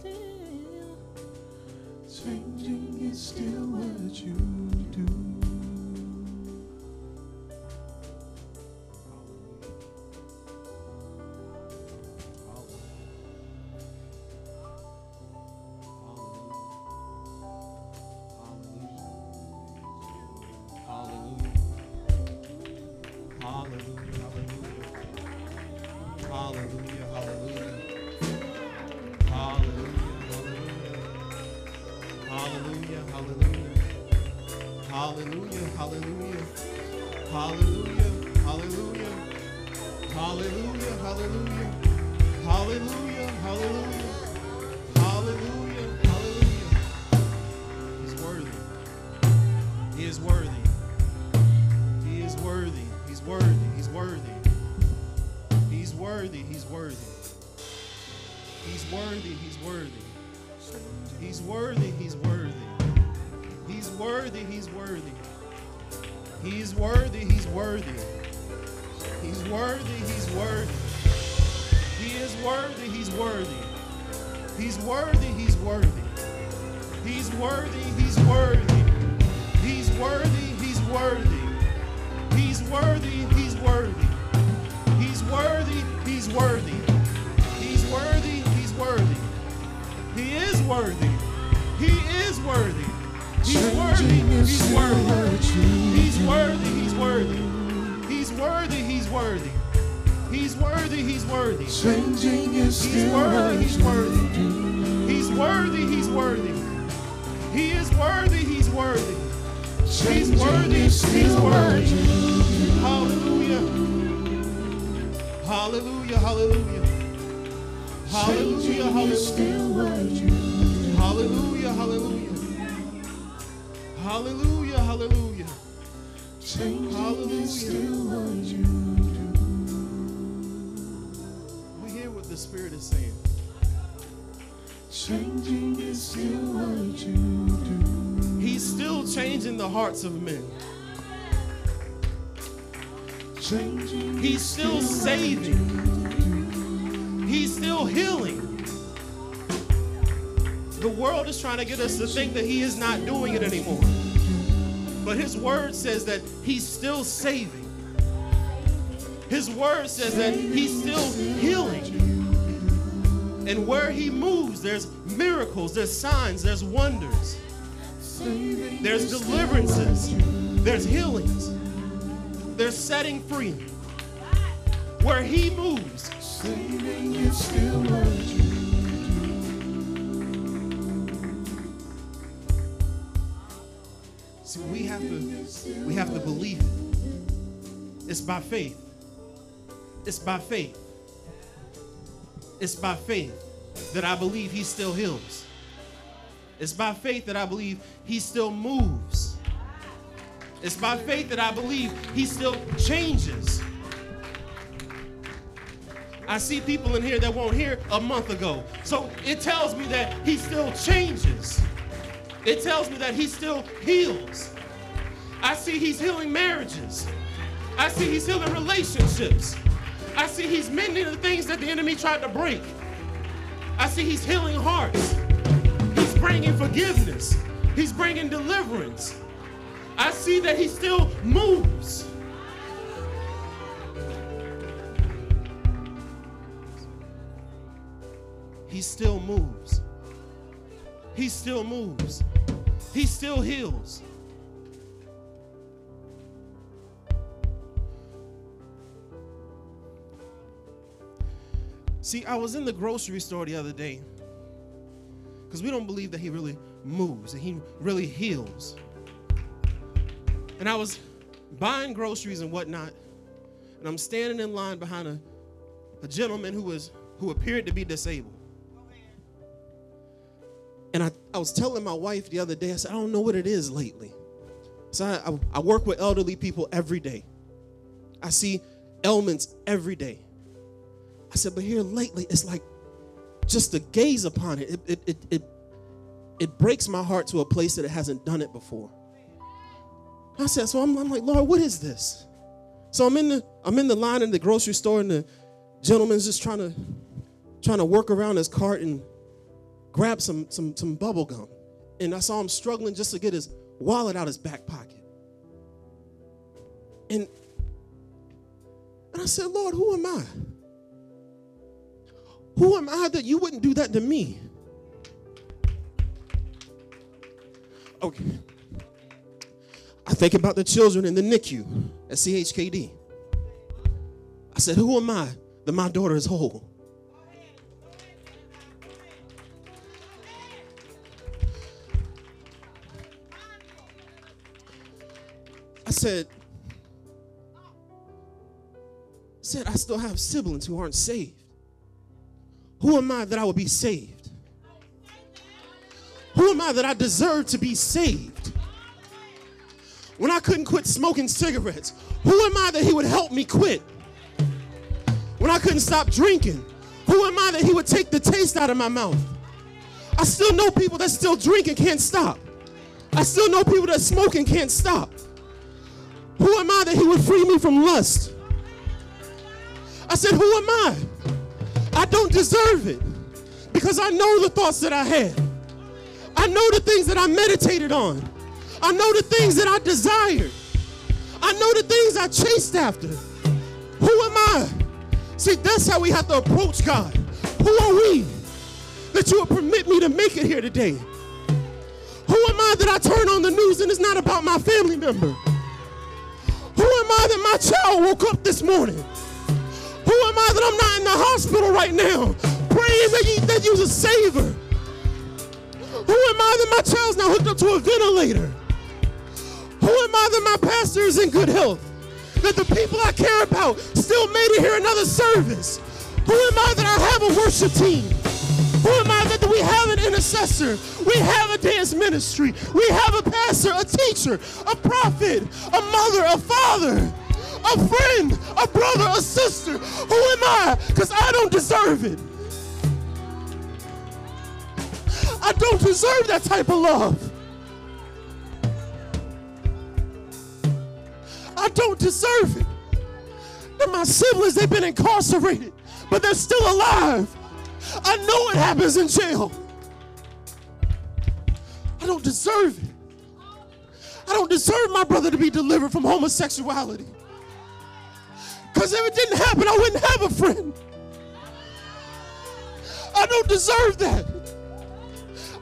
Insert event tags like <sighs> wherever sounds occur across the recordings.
still. Changing is still what you do. To get us to think that He is not doing it anymore. But His word says that He's still saving. His word says that He's still healing. And where He moves, there's miracles, there's signs, there's wonders, there's deliverances, there's healings, there's setting free. Where He moves, by faith. It's by faith. It's by faith that I believe he still heals. It's by faith that I believe he still moves. It's by faith that I believe he still changes. I see people in here that weren't here a month ago. So it tells me that he still changes. It tells me that he still heals. I see he's healing marriages. I see he's healing relationships. I see he's mending the things that the enemy tried to break. I see he's healing hearts. He's bringing forgiveness. He's bringing deliverance. I see that he still moves. He still moves. He still moves. He still heals. See, I was in the grocery store the other day because we don't believe that he really moves and he really heals. And I was buying groceries and whatnot, and I'm standing in line behind a, a gentleman who was who appeared to be disabled. And I, I was telling my wife the other day, I said, I don't know what it is lately. So I, I, I work with elderly people every day. I see ailments every day. I said, but here lately, it's like just to gaze upon it, it, it, it, it, it breaks my heart to a place that it hasn't done it before. I said, so I'm, I'm like, Lord, what is this? So I'm in the I'm in the line in the grocery store, and the gentleman's just trying to trying to work around his cart and grab some, some, some bubble gum and I saw him struggling just to get his wallet out of his back pocket. And, and I said, Lord, who am I? Who am I that you wouldn't do that to me? Okay. I think about the children in the NICU at CHKD. I said, Who am I that my daughter is whole? I said, said, I still have siblings who aren't saved. Who am I that I would be saved? Who am I that I deserve to be saved? When I couldn't quit smoking cigarettes, who am I that He would help me quit? When I couldn't stop drinking, who am I that He would take the taste out of my mouth? I still know people that still drink and can't stop. I still know people that smoke and can't stop. Who am I that He would free me from lust? I said, Who am I? Don't deserve it because I know the thoughts that I had. I know the things that I meditated on. I know the things that I desired. I know the things I chased after. Who am I? See, that's how we have to approach God. Who are we that you would permit me to make it here today? Who am I that I turn on the news and it's not about my family member? Who am I that my child woke up this morning? Who am I that I'm not in the hospital right now praying that, you, that you're a savior? Who am I that my child's not hooked up to a ventilator? Who am I that my pastor is in good health? That the people I care about still made it here another service? Who am I that I have a worship team? Who am I that we have an intercessor? We have a dance ministry. We have a pastor, a teacher, a prophet, a mother, a father, a friend, a brother, a sister. Who am I? Because I don't deserve it. I don't deserve that type of love. I don't deserve it. And my siblings, they've been incarcerated, but they're still alive. I know it happens in jail. I don't deserve it. I don't deserve my brother to be delivered from homosexuality. Because if it didn't happen, I wouldn't have a friend. I don't deserve that.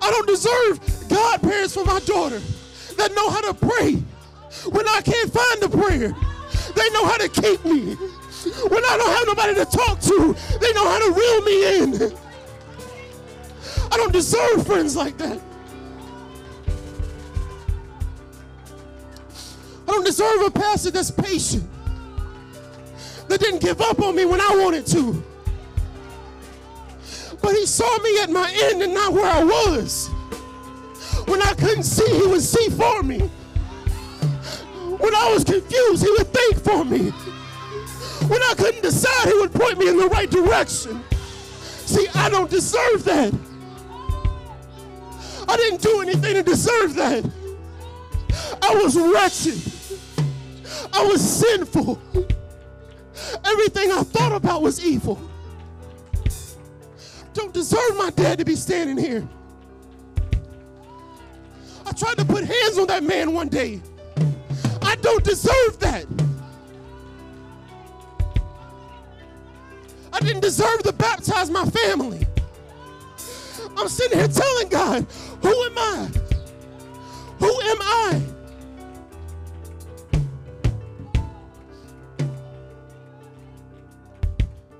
I don't deserve godparents for my daughter that know how to pray when I can't find the prayer. They know how to keep me. When I don't have nobody to talk to, they know how to reel me in. I don't deserve friends like that. I don't deserve a pastor that's patient, that didn't give up on me when I wanted to. But he saw me at my end and not where I was. When I couldn't see, he would see for me. When I was confused, he would think for me. When I couldn't decide, he would point me in the right direction. See, I don't deserve that. I didn't do anything to deserve that. I was wretched. I was sinful. Everything I thought about was evil. Don't deserve my dad to be standing here. I tried to put hands on that man one day. I don't deserve that. I didn't deserve to baptize my family. I'm sitting here telling God, who am I? Who am I?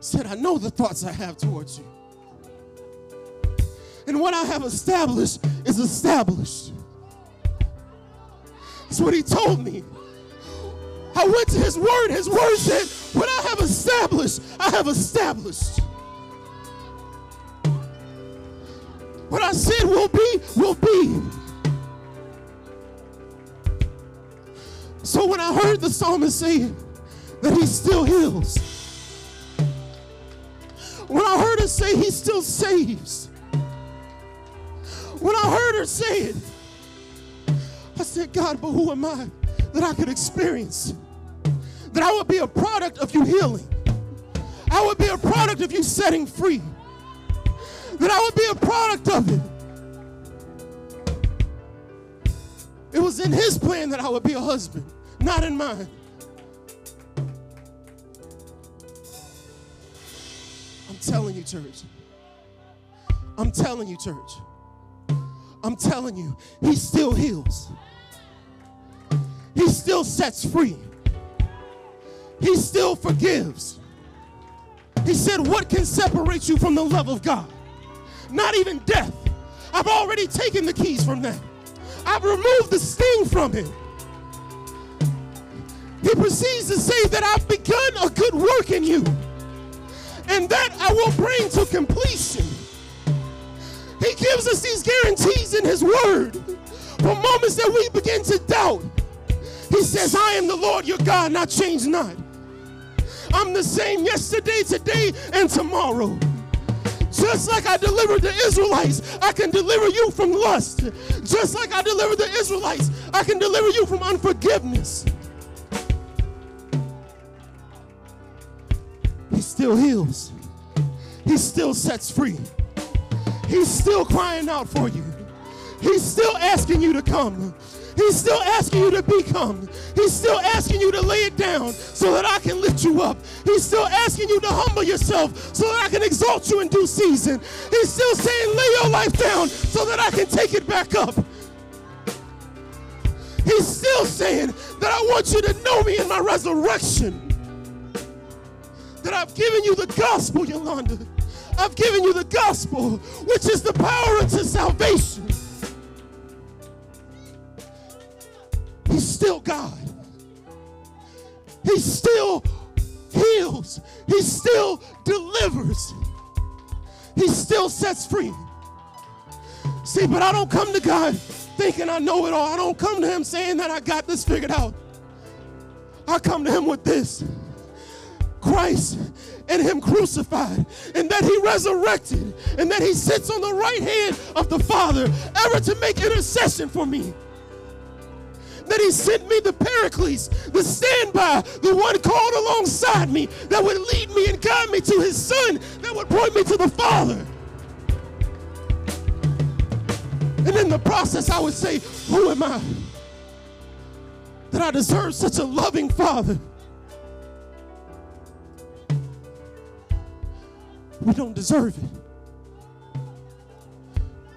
Said, I know the thoughts I have towards you. And what I have established is established. That's what he told me. I went to his word. His word said, What I have established, I have established. What I said will be, will be. So when I heard the psalmist say that he still heals, say he still saves, when I heard her say it, I said, God, but who am I that I could experience? That I would be a product of you healing. I would be a product of you setting free. that I would be a product of it. It was in his plan that I would be a husband, not in mine. Church. I'm telling you, church. I'm telling you, he still heals. He still sets free. He still forgives. He said, What can separate you from the love of God? Not even death. I've already taken the keys from that. I've removed the sting from him. He proceeds to say that I've begun a good work in you, and that I will bring to completion. He gives us these guarantees in His Word for moments that we begin to doubt. He says, I am the Lord your God, and I change not. I'm the same yesterday, today, and tomorrow. Just like I delivered the Israelites, I can deliver you from lust. Just like I delivered the Israelites, I can deliver you from unforgiveness. Still heals, He still sets free. He's still crying out for you. He's still asking you to come. He's still asking you to become. He's still asking you to lay it down so that I can lift you up. He's still asking you to humble yourself so that I can exalt you in due season. He's still saying, lay your life down so that I can take it back up. He's still saying that I want you to know me in my resurrection. That I've given you the gospel, Yolanda. I've given you the gospel, which is the power unto salvation. He's still God. He still heals. He still delivers. He still sets free. See, but I don't come to God thinking I know it all. I don't come to Him saying that I got this figured out. I come to Him with this Christ and Him crucified, and that He resurrected, and that He sits on the right hand of the Father, ever to make intercession for me. That He sent me the Paraclete, the standby, the one called alongside me, that would lead me and guide me to His Son, that would point me to the Father. And in the process, I would say, Who am I? That I deserve such a loving Father. We don't deserve it.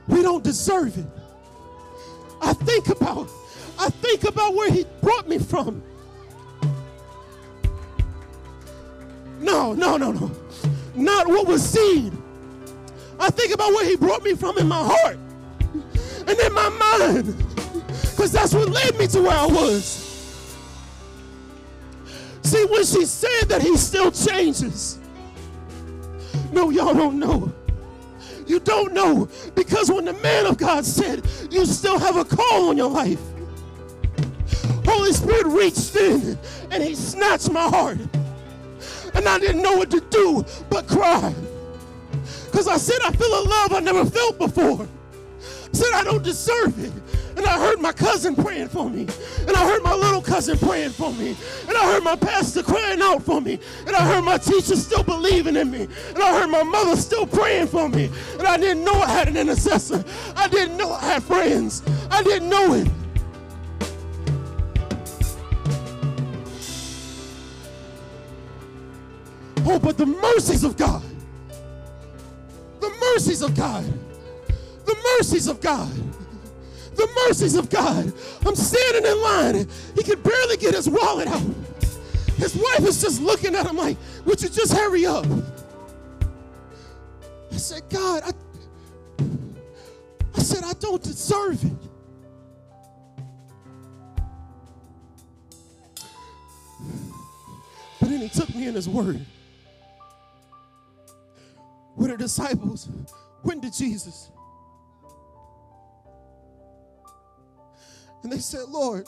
We don't deserve it. I think about, I think about where he brought me from. No, no, no, no. Not what was seen. I think about where he brought me from in my heart and in my mind. Because that's what led me to where I was. See, when she said that he still changes, no, y'all don't know. You don't know because when the man of God said, You still have a call on your life, Holy Spirit reached in and He snatched my heart. And I didn't know what to do but cry. Because I said, I feel a love I never felt before. I said, I don't deserve it. And I heard my cousin praying for me. And I heard my little cousin praying for me. And I heard my pastor crying out for me. And I heard my teacher still believing in me. And I heard my mother still praying for me. And I didn't know I had an intercessor. I didn't know I had friends. I didn't know it. Oh, but the mercies of God. The mercies of God. The mercies of God the mercies of God. I'm standing in line. He could barely get his wallet out. His wife is just looking at him like, Would you just hurry up? I said, God, I, I said, I don't deserve it. But then he took me in his word. With the disciples went to Jesus. And they said, Lord,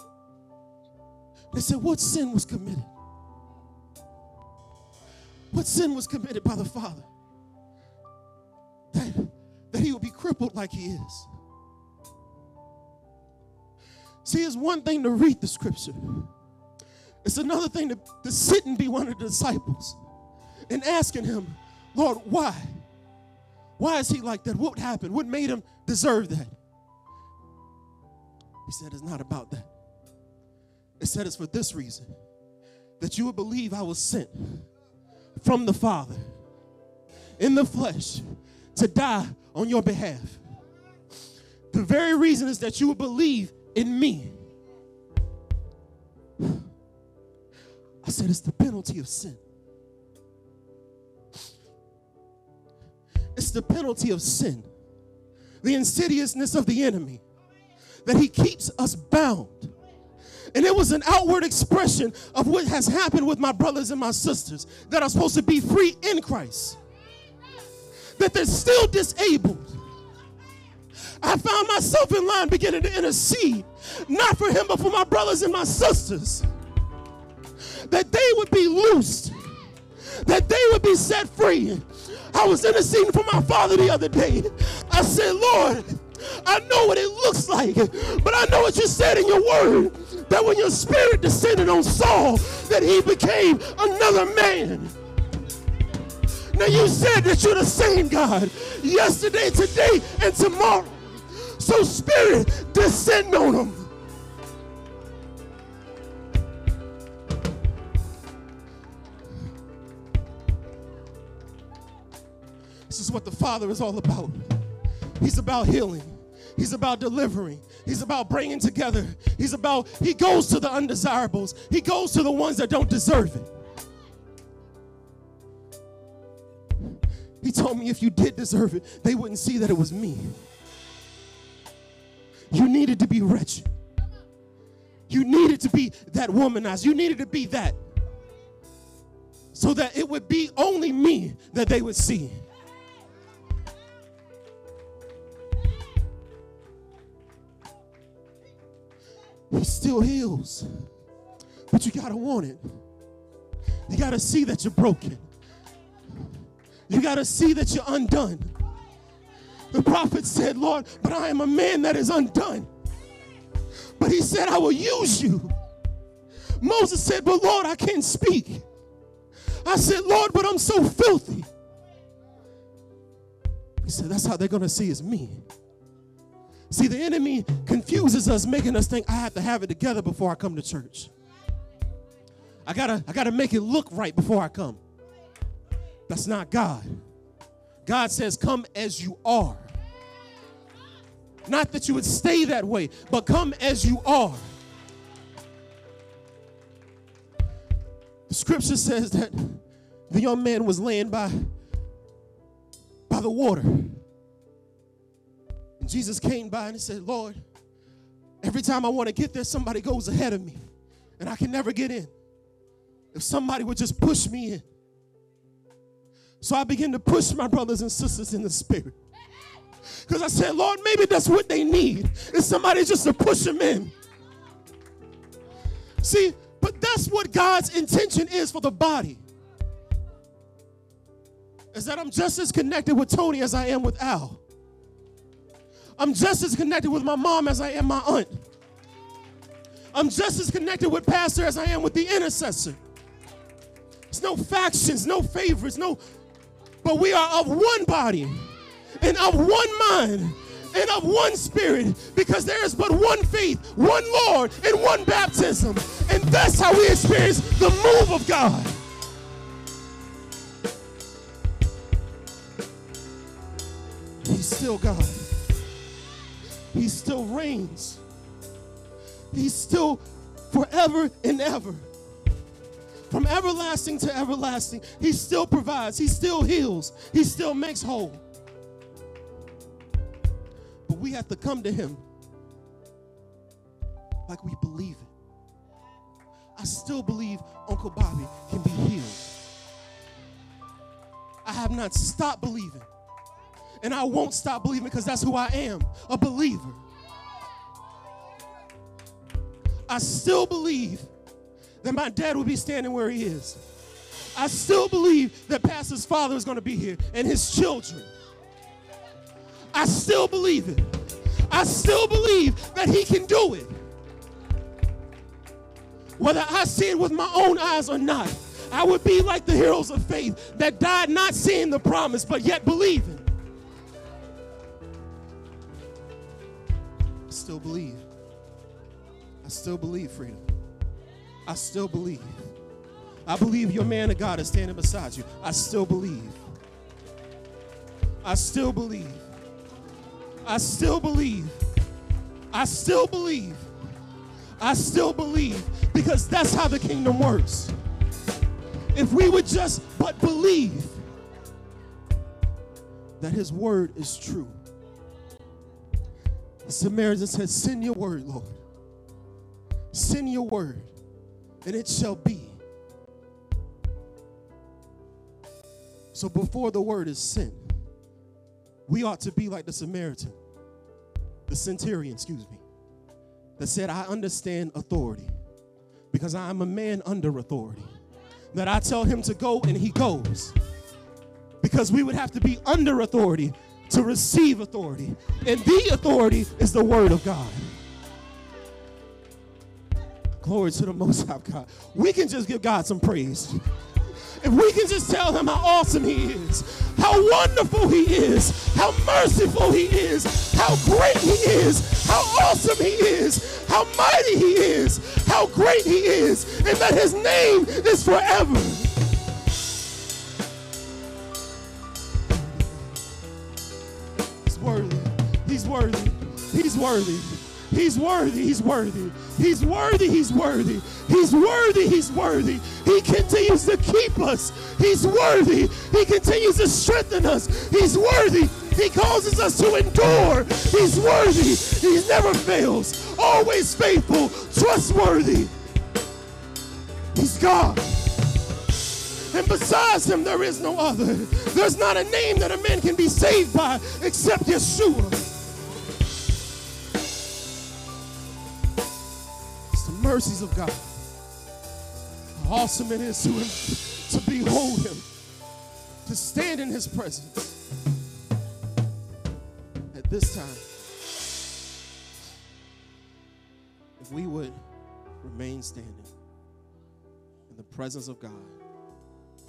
they said, what sin was committed? What sin was committed by the Father? That, that he would be crippled like he is. See, it's one thing to read the scripture, it's another thing to, to sit and be one of the disciples and asking him, Lord, why? Why is he like that? What happened? What made him deserve that? He said, It's not about that. It said it's for this reason that you would believe I was sent from the Father in the flesh to die on your behalf. The very reason is that you would believe in me. I said, It's the penalty of sin. It's the penalty of sin, the insidiousness of the enemy, that he keeps us bound. And it was an outward expression of what has happened with my brothers and my sisters that are supposed to be free in Christ, that they're still disabled. I found myself in line beginning to intercede, not for him, but for my brothers and my sisters, that they would be loosed, that they would be set free, I was interceding for my father the other day. I said, Lord, I know what it looks like, but I know what you said in your word that when your spirit descended on Saul, that he became another man. Now you said that you're the same God yesterday, today, and tomorrow. So spirit, descend on him. This is what the Father is all about. He's about healing. He's about delivering. He's about bringing together. He's about, he goes to the undesirables. He goes to the ones that don't deserve it. He told me if you did deserve it, they wouldn't see that it was me. You needed to be wretched. You needed to be that womanized. You needed to be that. So that it would be only me that they would see. He still heals. But you got to want it. You got to see that you're broken. You got to see that you're undone. The prophet said, Lord, but I am a man that is undone. But he said, I will use you. Moses said, But Lord, I can't speak. I said, Lord, but I'm so filthy. He said, That's how they're going to see is me. See, the enemy confuses us, making us think I have to have it together before I come to church. I gotta, I gotta make it look right before I come. That's not God. God says, Come as you are. Not that you would stay that way, but come as you are. The scripture says that the young man was laying by, by the water. And Jesus came by and he said, Lord, every time I want to get there, somebody goes ahead of me, and I can never get in. If somebody would just push me in. So I began to push my brothers and sisters in the spirit. Because I said, Lord, maybe that's what they need. Is somebody just to push them in. See, but that's what God's intention is for the body. Is that I'm just as connected with Tony as I am with Al. I'm just as connected with my mom as I am my aunt. I'm just as connected with pastor as I am with the intercessor. It's no factions, no favorites, no, but we are of one body and of one mind and of one spirit because there is but one faith, one Lord, and one baptism. And that's how we experience the move of God. He's still God. He still reigns. He's still forever and ever. From everlasting to everlasting, He still provides, He still heals, He still makes whole. But we have to come to Him like we believe it. I still believe Uncle Bobby can be healed. I have not stopped believing. And I won't stop believing because that's who I am a believer. I still believe that my dad will be standing where he is. I still believe that Pastor's father is going to be here and his children. I still believe it. I still believe that he can do it. Whether I see it with my own eyes or not, I would be like the heroes of faith that died not seeing the promise but yet believing. Still believe. I still believe freedom. I still believe. I believe your man of God is standing beside you. I still believe. I still believe. I still believe. I still believe. I still believe because that's how the kingdom works. If we would just but believe that his word is true. The Samaritan said, Send your word, Lord. Send your word, and it shall be. So before the word is sent, we ought to be like the Samaritan, the centurion, excuse me, that said, I understand authority because I am a man under authority. That I tell him to go and he goes. Because we would have to be under authority to receive authority. And the authority is the word of God. Glory to the Most High God. We can just give God some praise. If we can just tell him how awesome he is, how wonderful he is, how merciful he is, how great he is, how awesome he is, how mighty he is, how great he is, and that his name is forever. Worthy. He's worthy. He's worthy. He's worthy. He's worthy. He's worthy. He's worthy. He's worthy. He continues to keep us. He's worthy. He continues to strengthen us. He's worthy. He causes us to endure. He's worthy. He never fails. Always faithful. Trustworthy. He's God. And besides him, there is no other. There's not a name that a man can be saved by except Yeshua. Mercies of God. How awesome it is to to behold him, to stand in his presence. At this time, if we would remain standing in the presence of God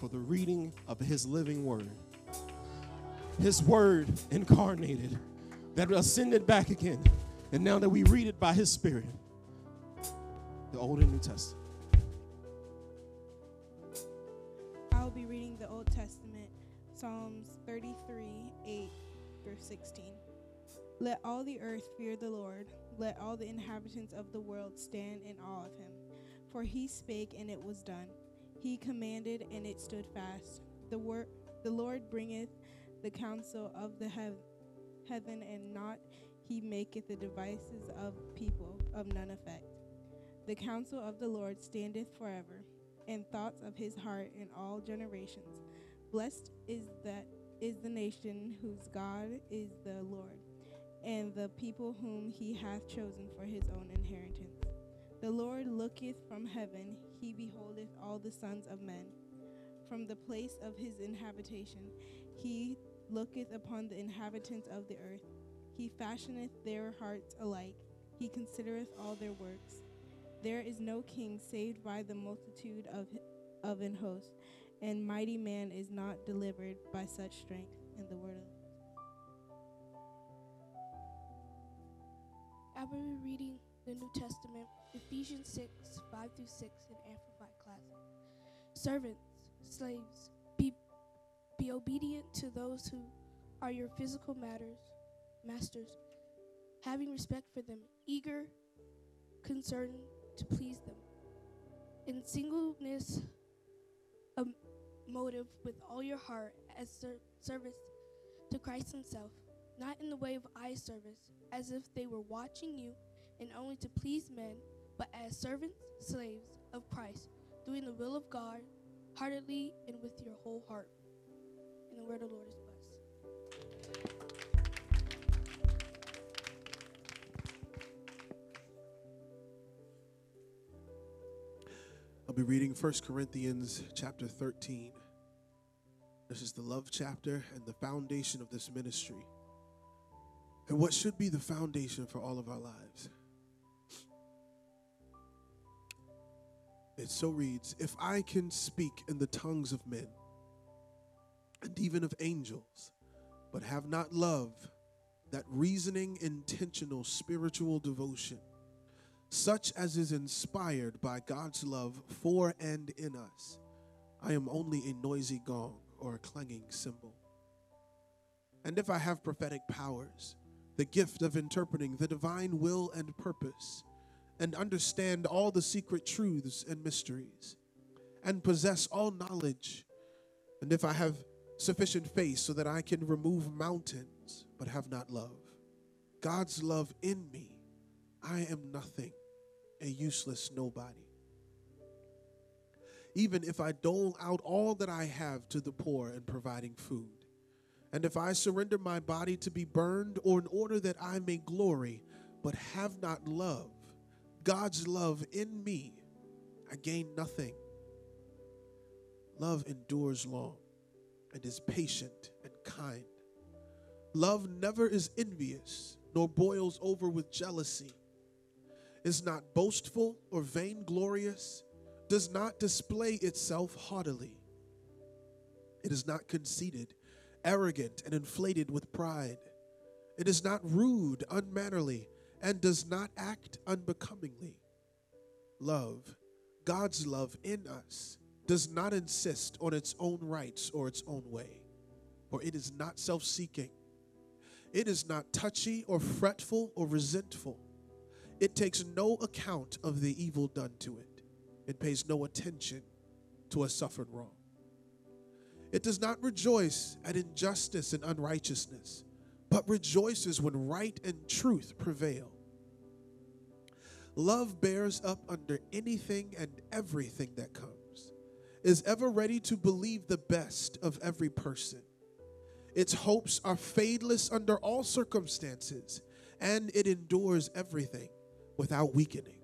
for the reading of his living word, his word incarnated, that ascended back again, and now that we read it by his spirit, the Old and New Testament. I'll be reading the Old Testament, Psalms 33 8 through 16. Let all the earth fear the Lord. Let all the inhabitants of the world stand in awe of him. For he spake, and it was done. He commanded, and it stood fast. The, the Lord bringeth the counsel of the heav- heaven, and not he maketh the devices of people of none effect. The counsel of the Lord standeth forever and thoughts of his heart in all generations. Blessed is that is the nation whose God is the Lord, and the people whom he hath chosen for his own inheritance. The Lord looketh from heaven, he beholdeth all the sons of men. From the place of his inhabitation, he looketh upon the inhabitants of the earth. He fashioneth their hearts alike, he considereth all their works. There is no king saved by the multitude of, of an host, and mighty man is not delivered by such strength. In the word of I will be reading the New Testament, Ephesians 6, 5 through 6 in Amplified Classic. Servants, slaves, be, be obedient to those who are your physical matters, masters, having respect for them, eager, concerned to please them. In singleness of motive with all your heart as ser- service to Christ Himself, not in the way of eye service, as if they were watching you and only to please men, but as servants, slaves of Christ, doing the will of God heartedly and with your whole heart. And the word of the Lord is I'll be reading 1 Corinthians chapter 13. This is the love chapter and the foundation of this ministry. And what should be the foundation for all of our lives. It so reads If I can speak in the tongues of men and even of angels, but have not love, that reasoning, intentional, spiritual devotion, such as is inspired by God's love for and in us, I am only a noisy gong or a clanging cymbal. And if I have prophetic powers, the gift of interpreting the divine will and purpose, and understand all the secret truths and mysteries, and possess all knowledge, and if I have sufficient faith so that I can remove mountains but have not love, God's love in me, I am nothing, a useless nobody. Even if I dole out all that I have to the poor and providing food, and if I surrender my body to be burned, or in order that I may glory, but have not love, God's love in me, I gain nothing. Love endures long and is patient and kind. Love never is envious, nor boils over with jealousy, is not boastful or vainglorious, does not display itself haughtily. It is not conceited, arrogant, and inflated with pride. It is not rude, unmannerly, and does not act unbecomingly. Love, God's love in us, does not insist on its own rights or its own way, for it is not self seeking. It is not touchy or fretful or resentful. It takes no account of the evil done to it. It pays no attention to a suffered wrong. It does not rejoice at injustice and unrighteousness, but rejoices when right and truth prevail. Love bears up under anything and everything that comes, is ever ready to believe the best of every person. Its hopes are fadeless under all circumstances, and it endures everything without weakening.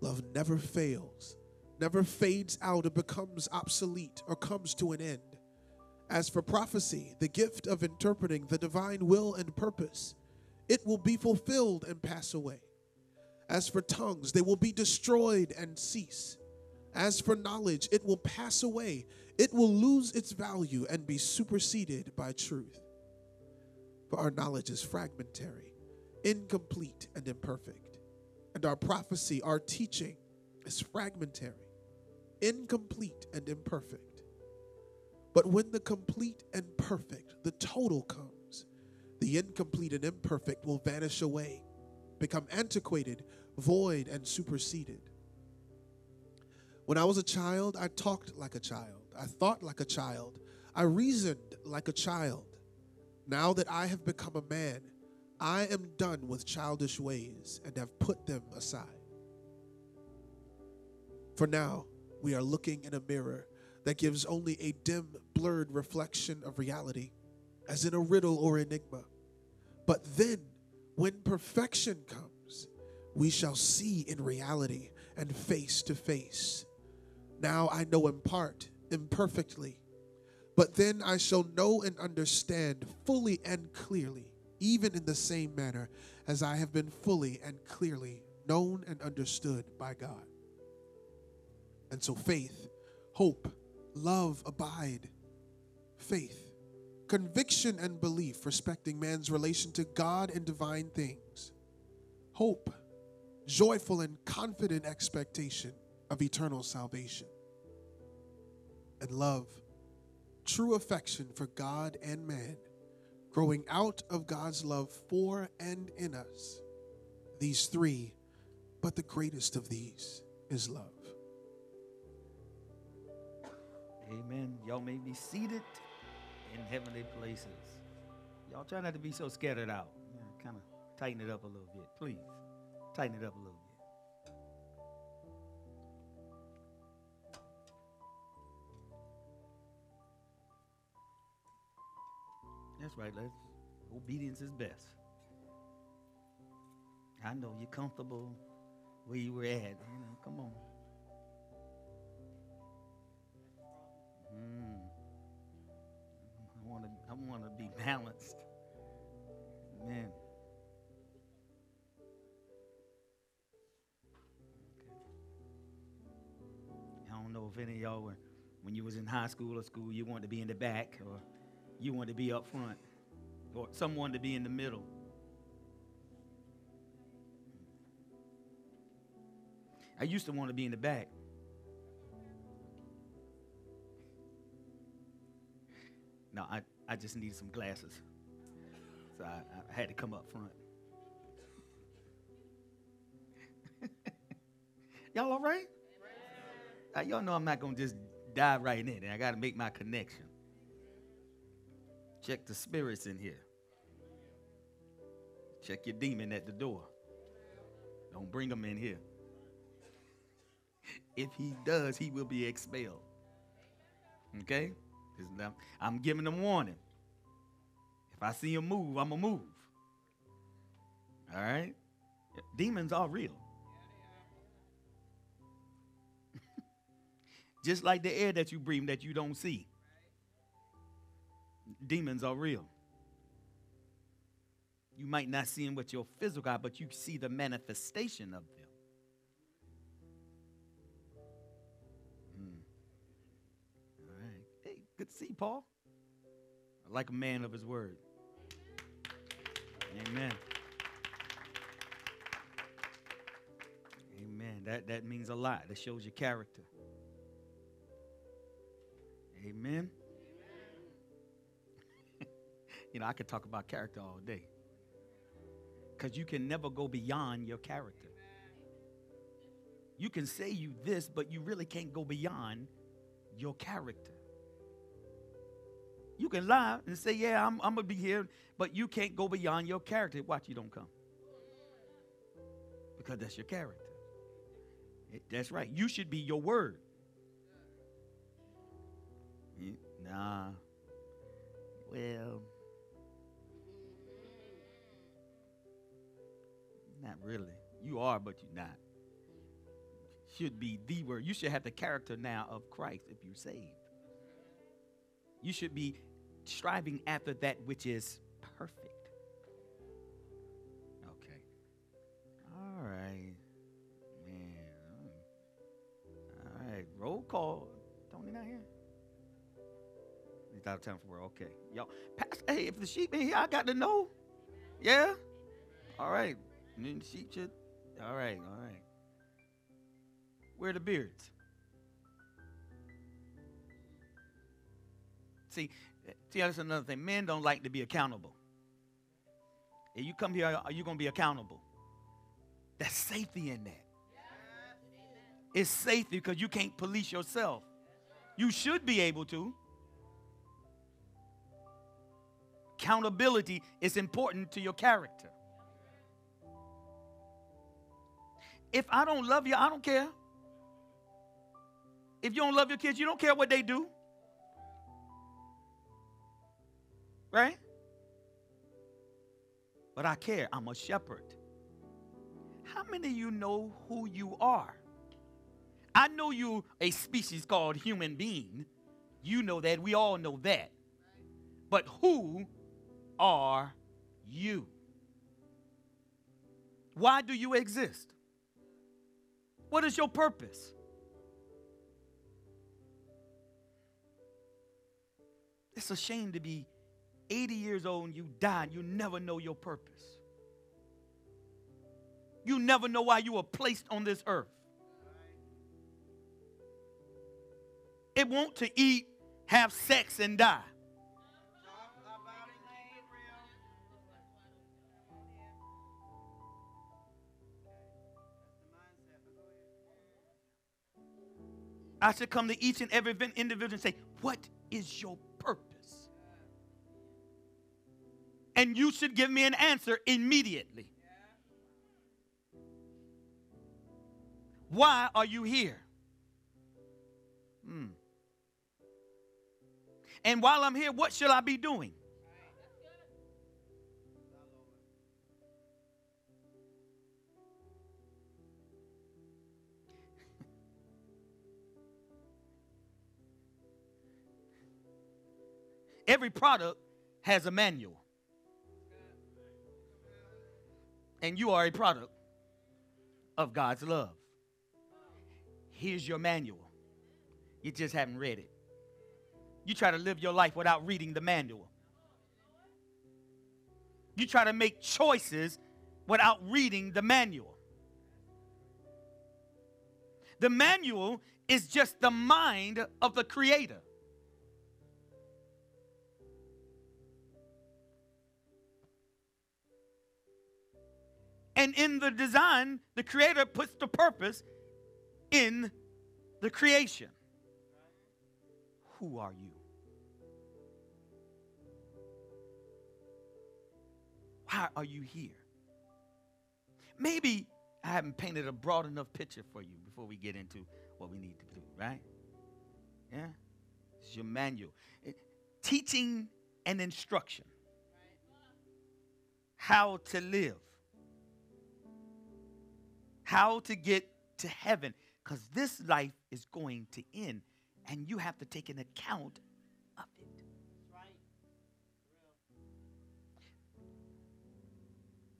Love never fails, never fades out or becomes obsolete or comes to an end. As for prophecy, the gift of interpreting the divine will and purpose, it will be fulfilled and pass away. As for tongues, they will be destroyed and cease. As for knowledge, it will pass away. It will lose its value and be superseded by truth. For our knowledge is fragmentary, incomplete, and imperfect. And our prophecy, our teaching, is fragmentary, incomplete, and imperfect. But when the complete and perfect, the total comes, the incomplete and imperfect will vanish away become antiquated, void, and superseded. When I was a child, I talked like a child. I thought like a child. I reasoned like a child. Now that I have become a man, I am done with childish ways and have put them aside. For now, we are looking in a mirror that gives only a dim, blurred reflection of reality, as in a riddle or enigma. But then, when perfection comes, we shall see in reality and face to face. Now I know in part, imperfectly, but then I shall know and understand fully and clearly, even in the same manner as I have been fully and clearly known and understood by God. And so faith, hope, love abide. Faith, conviction and belief respecting man's relation to God and divine things, hope, joyful and confident expectation of eternal salvation, and love, true affection for God and man, growing out of God's love for and in us. These three, but the greatest of these is love. Amen. Y'all may be seated in heavenly places. Y'all try not to be so scattered out. Yeah, kind of tighten it up a little bit, please. Tighten it up a little That's right. Let's, obedience is best. I know you're comfortable where you were at. You know, come on. Mm. I want to. I want to be balanced. Amen. Okay. I don't know if any of y'all were, when you was in high school or school, you wanted to be in the back or you want to be up front. or someone to be in the middle. I used to want to be in the back. No, I, I just needed some glasses. So I, I had to come up front. <laughs> y'all all right? Y'all know I'm not going to just dive right in. I got to make my connection. Check the spirits in here. Check your demon at the door. Don't bring them in here. If he does, he will be expelled. Okay? I'm giving them warning. If I see him move, I'm going to move. All right? Demons are real. <laughs> Just like the air that you breathe that you don't see. Demons are real. You might not see them with your physical eye, but you see the manifestation of them. Hmm. All right. Hey, good to see you, Paul. I like a man of his word. Amen. Amen. That, that means a lot. That shows your character. Amen. You know, I could talk about character all day. Because you can never go beyond your character. You can say you this, but you really can't go beyond your character. You can lie and say, Yeah, I'm, I'm going to be here, but you can't go beyond your character. Watch, you don't come. Because that's your character. It, that's right. You should be your word. Nah. Well, not really. You are, but you're not. Should be the word. You should have the character now of Christ if you're saved. You should be striving after that which is perfect. Okay. All right. Man. All right. Roll call. Tony not here? He's out of town for work. Okay. Y'all, Pastor, hey, if the sheep in here, I got to know. Yeah? All right. Then the sheep should. All right, all right. Where the beards? See, eh, see, that's another thing. Men don't like to be accountable. If you come here, are you going to be accountable? There's safety in that. It's safety because you can't police yourself. You should be able to. Accountability is important to your character. If I don't love you, I don't care. If you don't love your kids, you don't care what they do. Right? But I care. I'm a shepherd. How many of you know who you are? I know you a species called human being. You know that. We all know that. But who are you? Why do you exist? What is your purpose? It's a shame to be 80 years old and you die and you never know your purpose. You never know why you were placed on this earth. It won't to eat, have sex, and die. I should come to each and every individual and say, What is your purpose? And you should give me an answer immediately. Why are you here? Hmm. And while I'm here, what should I be doing? Every product has a manual. And you are a product of God's love. Here's your manual. You just haven't read it. You try to live your life without reading the manual. you try to make choices without reading the manual. The manual is just the mind of the creator. And in the design, the creator puts the purpose in the creation. Who are you? Why are you here? Maybe I haven't painted a broad enough picture for you before we get into what we need to do, right? Yeah? It's your manual. It- teaching and instruction. How to live. How to get to heaven. Because this life is going to end, and you have to take an account of it.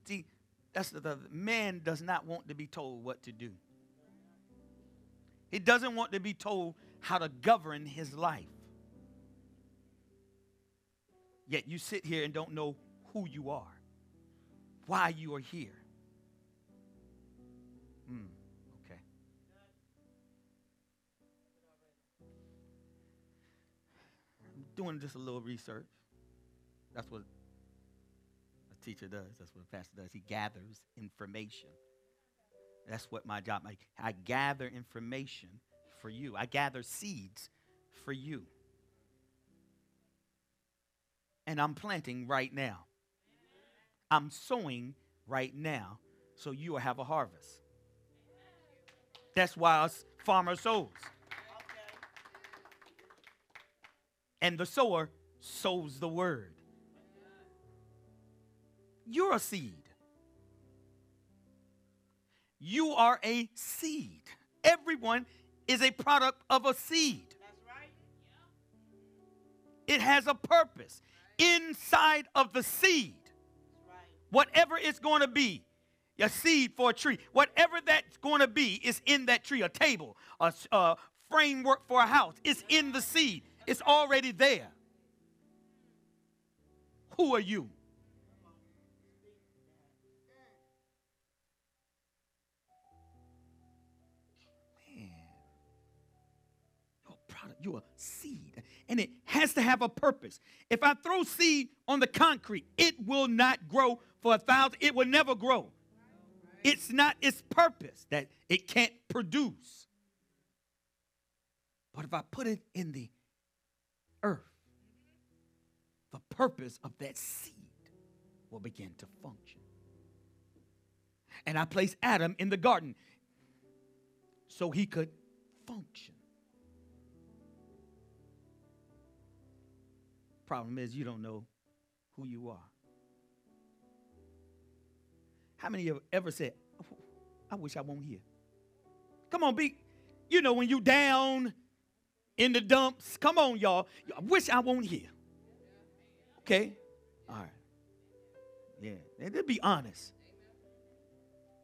See, that's the, the man does not want to be told what to do. He doesn't want to be told how to govern his life. Yet you sit here and don't know who you are, why you are here. Hmm, okay. I'm doing just a little research. That's what a teacher does. That's what a pastor does. He gathers information. That's what my job. I, I gather information for you. I gather seeds for you. And I'm planting right now. I'm sowing right now so you will have a harvest. That's why us farmer sows. And the sower sows the word. You're a seed. You are a seed. Everyone is a product of a seed. It has a purpose inside of the seed. Whatever it's going to be, a seed for a tree, whatever that's going to be is in that tree. A table, a framework for a house, it's in the seed. It's already there. Who are you? Man, you're a product, you're a seed, and it has to have a purpose. If I throw seed on the concrete, it will not grow for a thousand, it will never grow. It's not its purpose that it can't produce. But if I put it in the earth, the purpose of that seed will begin to function. And I placed Adam in the garden so he could function. Problem is, you don't know who you are. How many of you ever said, "Oh, I wish I won't here? Come on, be, you know, when you down in the dumps, come on, y'all. I wish I won't here. Okay? All right. Yeah. And to be honest.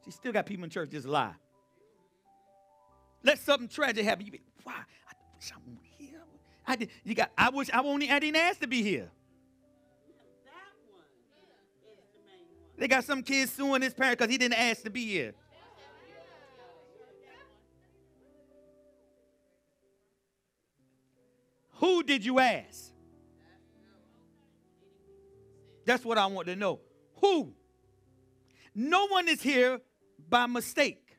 She still got people in church just lie. Let something tragic happen. You be, why? I wish I won't here. I did, you got, I wish I won't, I didn't ask to be here. They got some kids suing his parent because he didn't ask to be here. Who did you ask? That's what I want to know. Who? No one is here by mistake.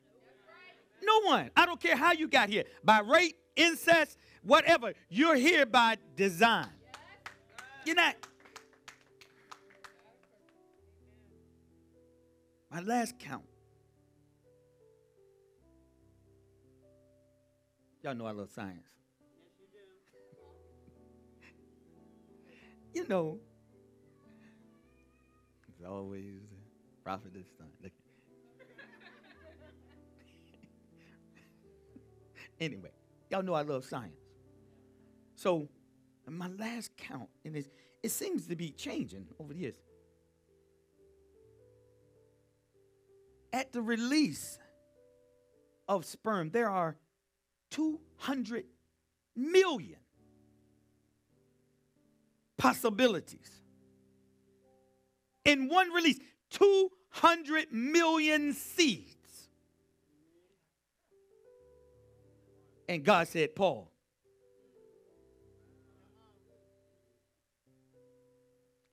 No one. I don't care how you got here. By rape, incest, whatever. You're here by design. You're not. My last count. Y'all know I love science. Yes, you do. <laughs> you know, it's always prophet this <laughs> time. Anyway, y'all know I love science. So, my last count, and it's, it seems to be changing over the years. At the release of sperm, there are 200 million possibilities in one release 200 million seeds. And God said, Paul,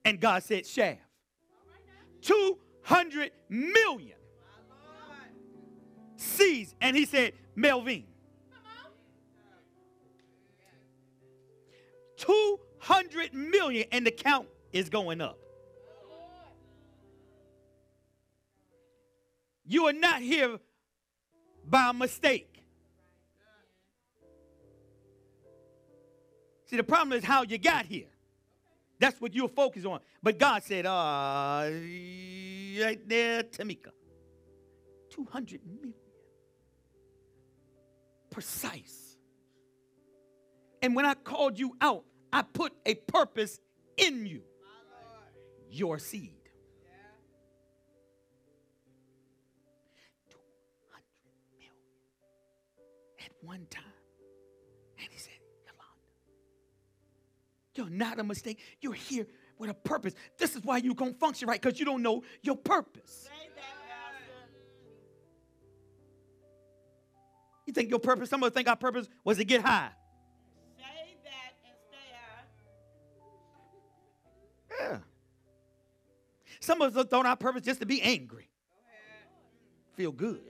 and God said, Shaft. 200 million seeds. And he said, Melvin. 200 million, and the count is going up. You are not here by mistake. See, the problem is how you got here. That's what you're focused on. But God said, uh, right there, Tamika, 200 million. Precise. And when I called you out, I put a purpose in you. Your seed. 200 million at one time. And he said, Yolanda, you're not a mistake. You're here with a purpose. This is why you're going to function right, because you don't know your purpose. You think your purpose, some of us think our purpose was to get high. Say that and stay high. Yeah. Some of us thought our purpose just to be angry. Feel good.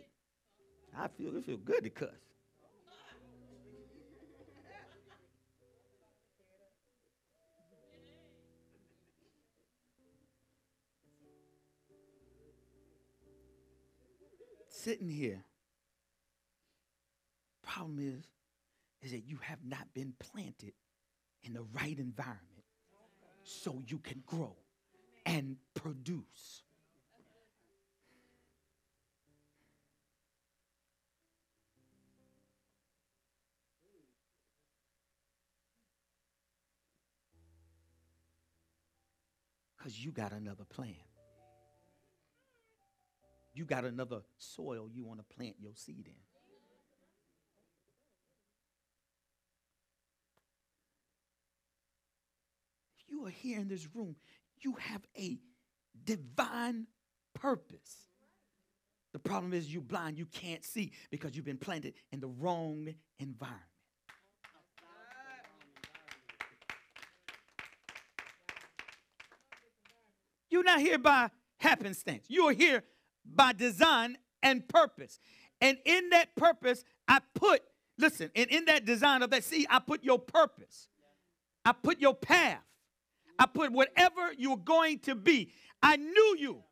I feel it feel good to cuss. Sitting here. Problem is, is that you have not been planted in the right environment so you can grow and produce. Because you got another plan. You got another soil you want to plant your seed in. You are here in this room, you have a divine purpose. The problem is you blind, you can't see because you've been planted in the wrong environment. You're not here by happenstance. You're here by design and purpose. And in that purpose, I put, listen, and in that design of that seed, I put your purpose. I put your path. I put whatever you're going to be. I knew you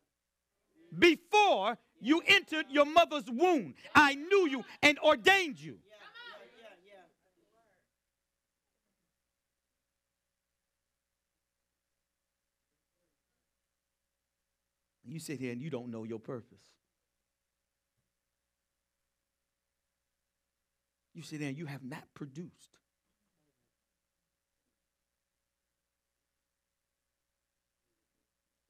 before you entered your mother's womb. I knew you and ordained you. You sit here and you don't know your purpose. You sit there and you have not produced.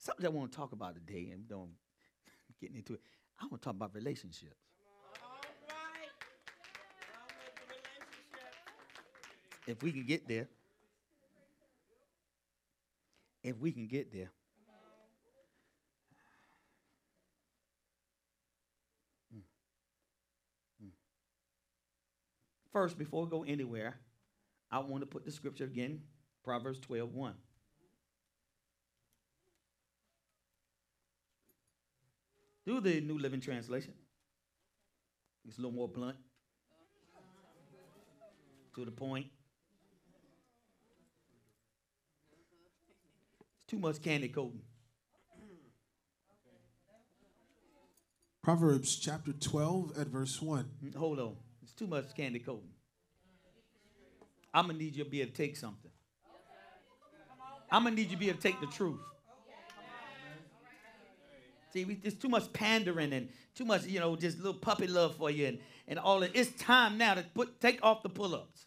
Something I want to talk about today, and don't <laughs> getting into it. I want to talk about relationships. All right. Along with the relationship. If we can get there. If we can get there. Mm. Mm. First, before we go anywhere, I want to put the scripture again, Proverbs 12, 1. Do the New Living Translation. It's a little more blunt. To the point. It's too much candy coating. Proverbs chapter 12 at verse 1. Mm, Hold on. It's too much candy coating. I'm gonna need you to be able to take something. I'm gonna need you to be able to take the truth. See, we, there's too much pandering and too much, you know, just little puppy love for you and, and all that. It's time now to put take off the pull-ups.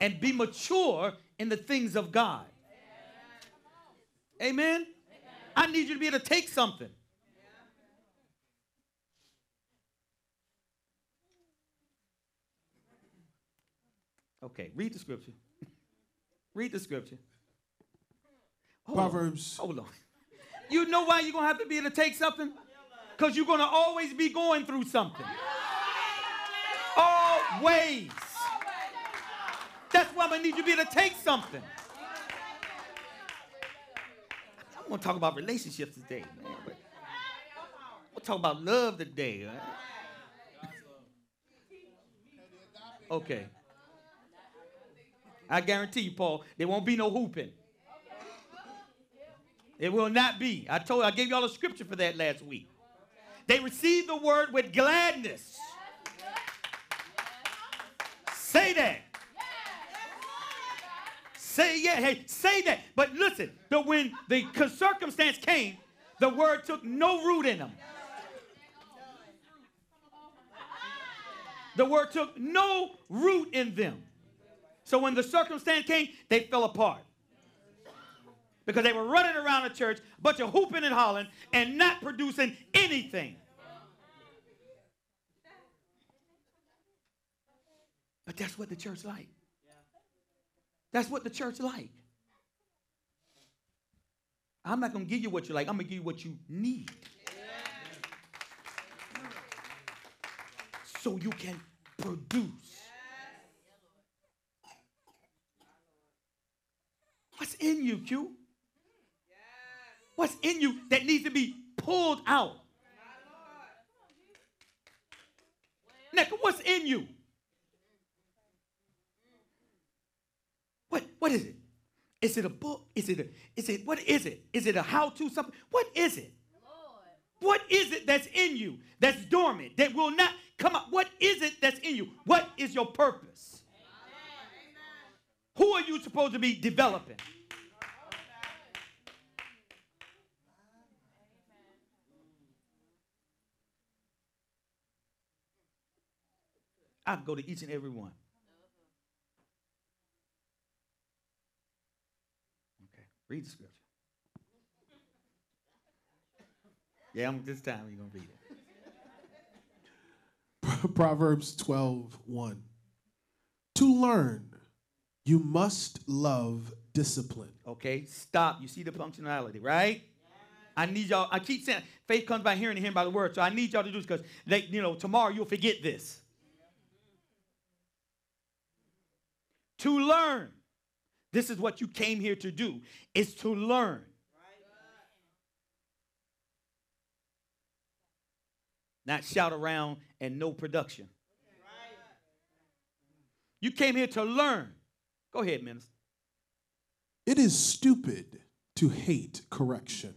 And be mature in the things of God. Amen? I need you to be able to take something. Okay, read the scripture. <laughs> read the scripture. Hold on. Proverbs. Hold on. You know why you're going to have to be able to take something? Because you're going to always be going through something. Always. That's why I'm going to need you to be able to take something. I'm going to talk about relationships today, man. We'll talk about love today. Right? Okay. I guarantee you, Paul, there won't be no hooping. It will not be. I told you I gave y'all a scripture for that last week. They received the word with gladness. Say that. Say yeah, hey, say that. But listen, but when the circumstance came, the word took no root in them. The word took no root in them. So when the circumstance came, they fell apart. Because they were running around the church, a bunch of hooping and hollering, and not producing anything. But that's what the church like. That's what the church like. I'm not going to give you what you like. I'm going to give you what you need. So you can produce. What's in you, Q? What's in you that needs to be pulled out? What's in you? What, what is it? Is it a book? Is it a, is it, what is it? Is it a how-to something? What is it? What is it that's in you that's dormant, that will not come up? What is it that's in you? What is your purpose? Who are you supposed to be developing? I can go to each and every one. Okay, read the scripture. Yeah, I'm, this time you're going to read it. <laughs> Proverbs 12, 1. To learn, you must love discipline. Okay, stop. You see the functionality, right? I need y'all. I keep saying faith comes by hearing and hearing by the word. So I need y'all to do this because they, you know, tomorrow you'll forget this. To learn. This is what you came here to do, is to learn. Not shout around and no production. You came here to learn. Go ahead, minister. It is stupid to hate correction.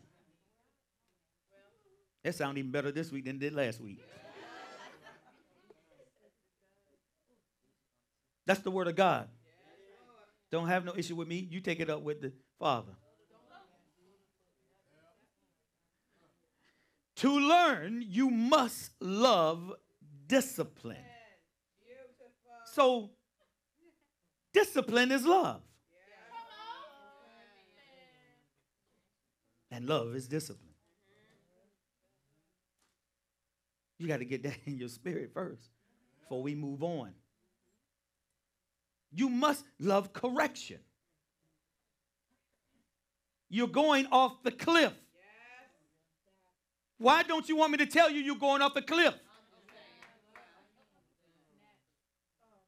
That sounded even better this week than it did last week. That's the word of God. Don't have no issue with me. You take it up with the Father. To learn, you must love discipline. So, discipline is love. And love is discipline. You got to get that <laughs> in your spirit first before we move on. You must love correction. You're going off the cliff. Why don't you want me to tell you you're going off the cliff?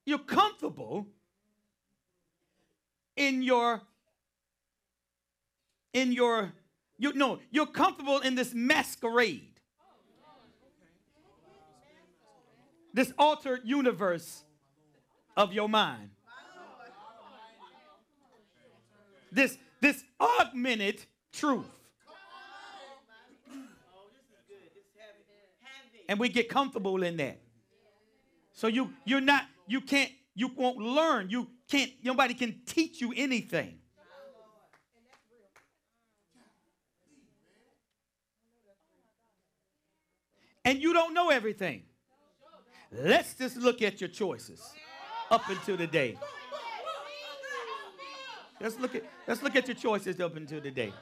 You're comfortable in your in your you no, you're comfortable in this masquerade. This altered universe of your mind. This this augmented truth. and we get comfortable in that. So you you're not you can't you won't learn. You can't nobody can teach you anything. And you don't know everything. Let's just look at your choices up until the day. Let's look at let's look at your choices up until today.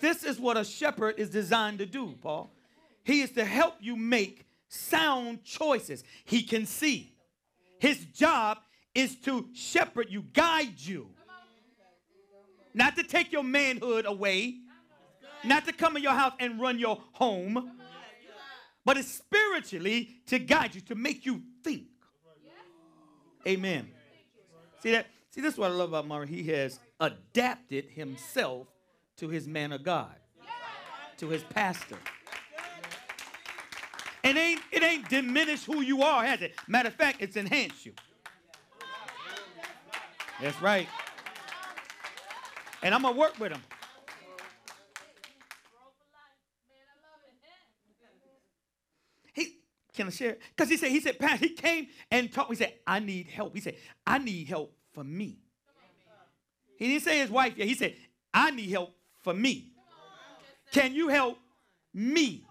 This is what a shepherd is designed to do, Paul. He is to help you make sound choices. He can see. His job is to shepherd you, guide you. not to take your manhood away, not to come in your house and run your home, but it's spiritually to guide you, to make you think. Amen. See that? See, this is what I love about Murray. He has adapted himself to his man of God, to his pastor. It ain't, it ain't diminished who you are, has it? Matter of fact, it's enhanced you. That's right. And I'm gonna work with him. He can I share? Because he said, he said, Pat, he came and talked. He said, I need help. He said, I need help for me. He didn't say his wife yet. He said, I need help for me. Can you help me?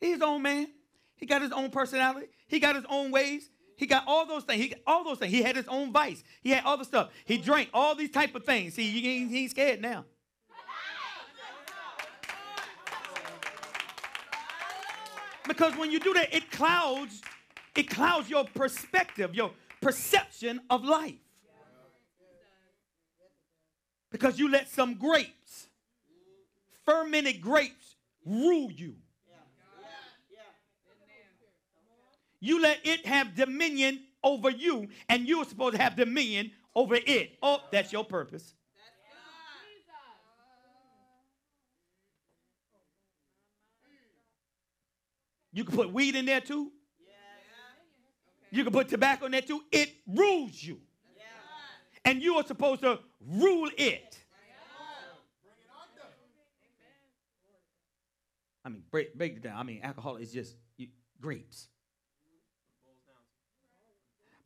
He's his own man. He got his own personality. He got his own ways. He got all those things. He all those things. He had his own vice. He had all the stuff. He drank all these type of things. See, he he ain't scared now. Because when you do that, it clouds, it clouds your perspective, your perception of life. Because you let some grapes, fermented grapes, rule you. You let it have dominion over you, and you're supposed to have dominion over it. Oh, that's your purpose. You can put weed in there too. You can put tobacco in there too. It rules you. And you are supposed to rule it. I mean, break, break it down. I mean, alcohol is just you, grapes.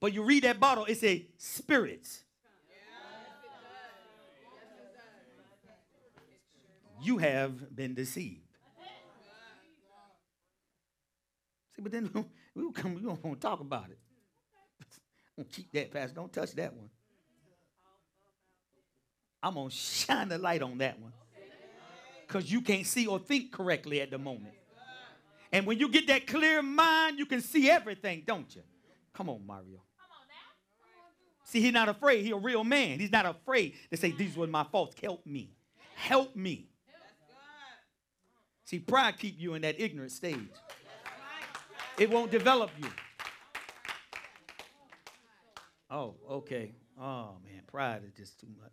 But you read that bottle, it say spirits. You have been deceived. See, but then <laughs> we will come, we don't want to talk about it. <laughs> Gonna keep that, Pastor. Don't touch that one. I'm gonna shine the light on that one. Because you can't see or think correctly at the moment. And when you get that clear mind, you can see everything, don't you? Come on, Mario. See, he's not afraid. He's a real man. He's not afraid to say, These were my faults. Help me. Help me. See, pride keep you in that ignorant stage. It won't develop you. Oh, okay. Oh man, pride is just too much.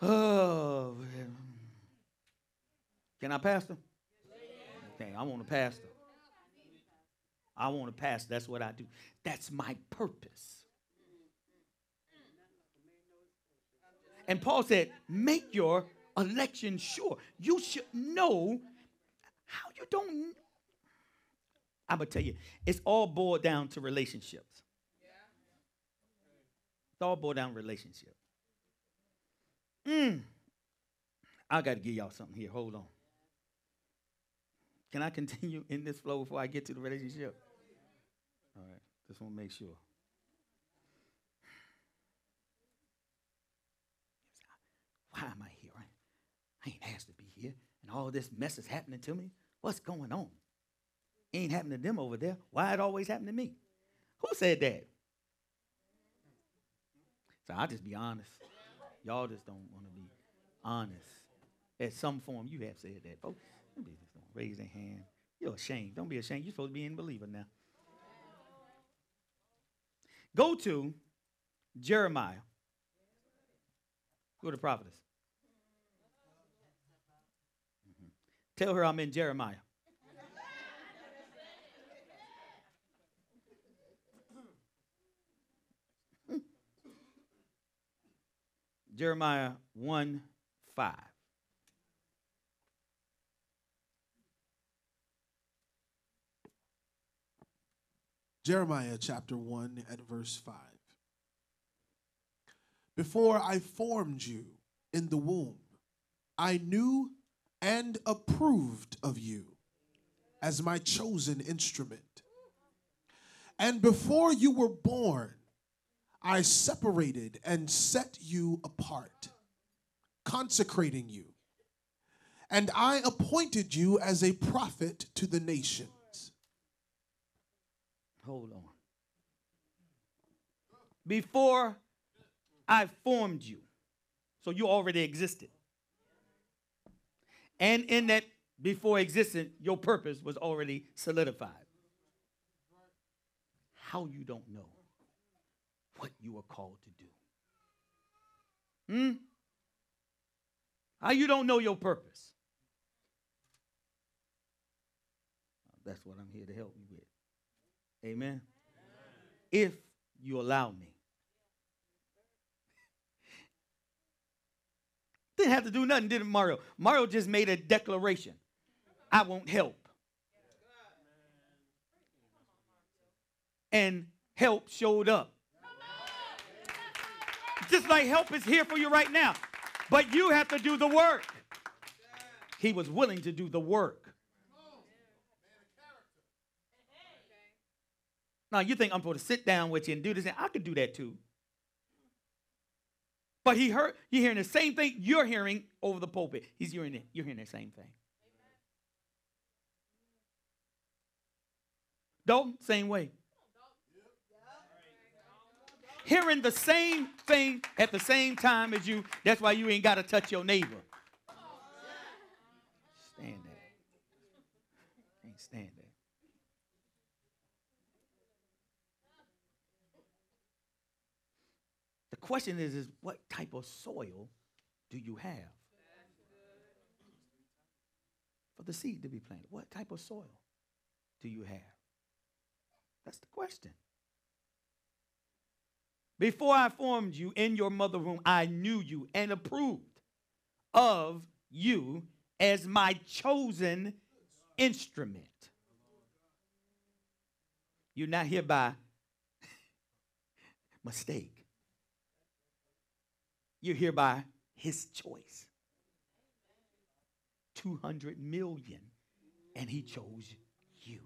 Oh, man. can I pastor? Okay, I want to pastor. I want to pastor. That's what I do. That's my purpose. And Paul said, make your election sure. You should know how you don't. I'm going to tell you, it's all boiled down to relationships. It's all boiled down relationship. Mm. I got to give y'all something here. Hold on. Can I continue <laughs> in this flow before I get to the relationship? All right. Just want to make sure. Why am I here? I ain't asked to be here. And all this mess is happening to me. What's going on? Ain't happening to them over there. Why it always happened to me? Who said that? So I'll just be honest. Y'all just don't want to be honest. At some form, you have said that. Folks, Don't raise their hand. You're ashamed. Don't be ashamed. You're supposed to be in believer now. Go to Jeremiah. Go to prophetess. Mm-hmm. Tell her I'm in Jeremiah. Jeremiah 1 5. Jeremiah chapter 1 at verse 5. Before I formed you in the womb, I knew and approved of you as my chosen instrument. And before you were born, I separated and set you apart, consecrating you. And I appointed you as a prophet to the nations. Hold on. before I formed you. So you already existed. And in that before existence, your purpose was already solidified. How you don't know what you are called to do. Hmm? How you don't know your purpose. That's what I'm here to help you with. Amen. If you allow me. <laughs> Didn't have to do nothing, didn't Mario? Mario just made a declaration. I won't help. And help showed up. Just like help is here for you right now. But you have to do the work. He was willing to do the work. Now you think I'm supposed to sit down with you and do this? And I could do that too. But he heard you're hearing the same thing you're hearing over the pulpit. He's hearing it. You're hearing the same thing. Dalton, same way. Hearing the same thing at the same time as you, that's why you ain't got to touch your neighbor. Stand there. Can't stand there. The question is, is what type of soil do you have for the seed to be planted? What type of soil do you have? That's the question. Before I formed you in your mother womb, I knew you and approved of you as my chosen instrument. You're not here by <laughs> mistake. You're here by his choice. 200 million, and he chose you.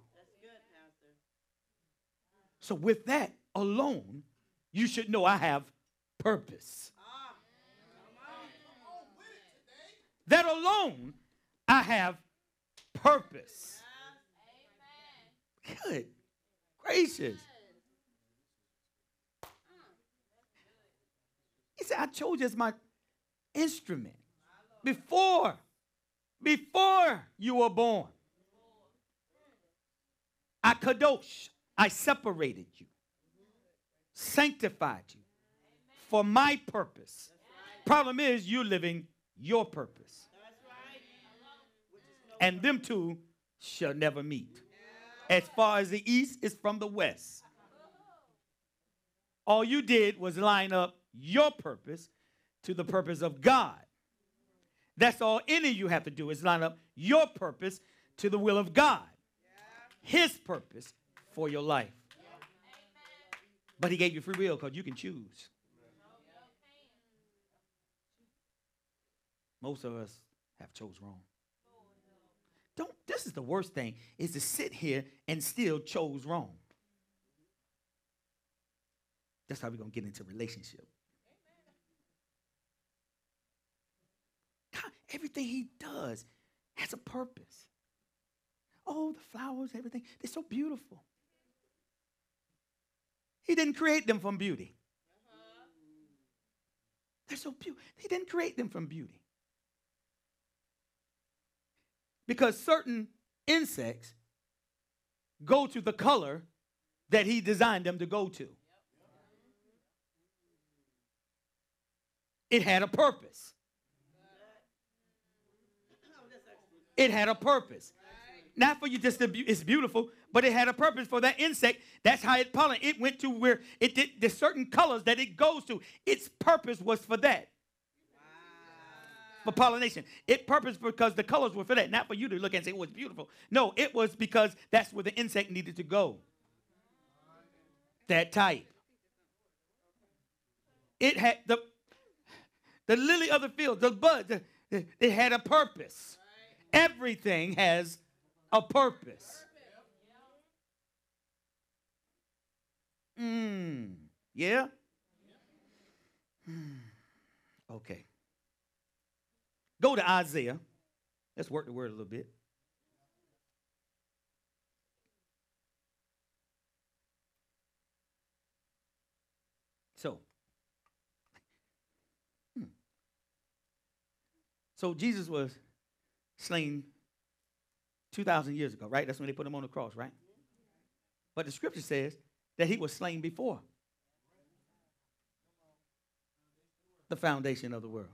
So, with that alone, you should know I have purpose. That alone, I have purpose. Good gracious. He said, I chose you as my instrument before, before you were born. I kadosh, I separated you, sanctified you for my purpose. Problem is, you're living your purpose. And them two shall never meet. As far as the east is from the west. All you did was line up your purpose to the purpose of God. That's all any of you have to do is line up your purpose to the will of God. His purpose for your life. But he gave you free will because you can choose. Most of us have chose wrong. Don't this is the worst thing is to sit here and still chose wrong. That's how we're gonna get into relationship. God, everything he does has a purpose. Oh, the flowers, everything, they're so beautiful. He didn't create them from beauty. They're so beautiful. He didn't create them from beauty. Because certain insects go to the color that he designed them to go to. It had a purpose. It had a purpose. Not for you just to be, it's beautiful, but it had a purpose for that insect. That's how it pollen. It went to where it did the certain colors that it goes to. Its purpose was for that. For pollination. It purpose because the colors were for that, not for you to look and say, oh, it's beautiful. No, it was because that's where the insect needed to go. That type. It had the the lily of the field, the bud, it had a purpose. Everything has a purpose. Mm. Yeah? Hmm. Okay. Go to Isaiah. Let's work the word a little bit. So, hmm. so Jesus was slain 2,000 years ago, right? That's when they put him on the cross, right? But the scripture says that he was slain before the foundation of the world.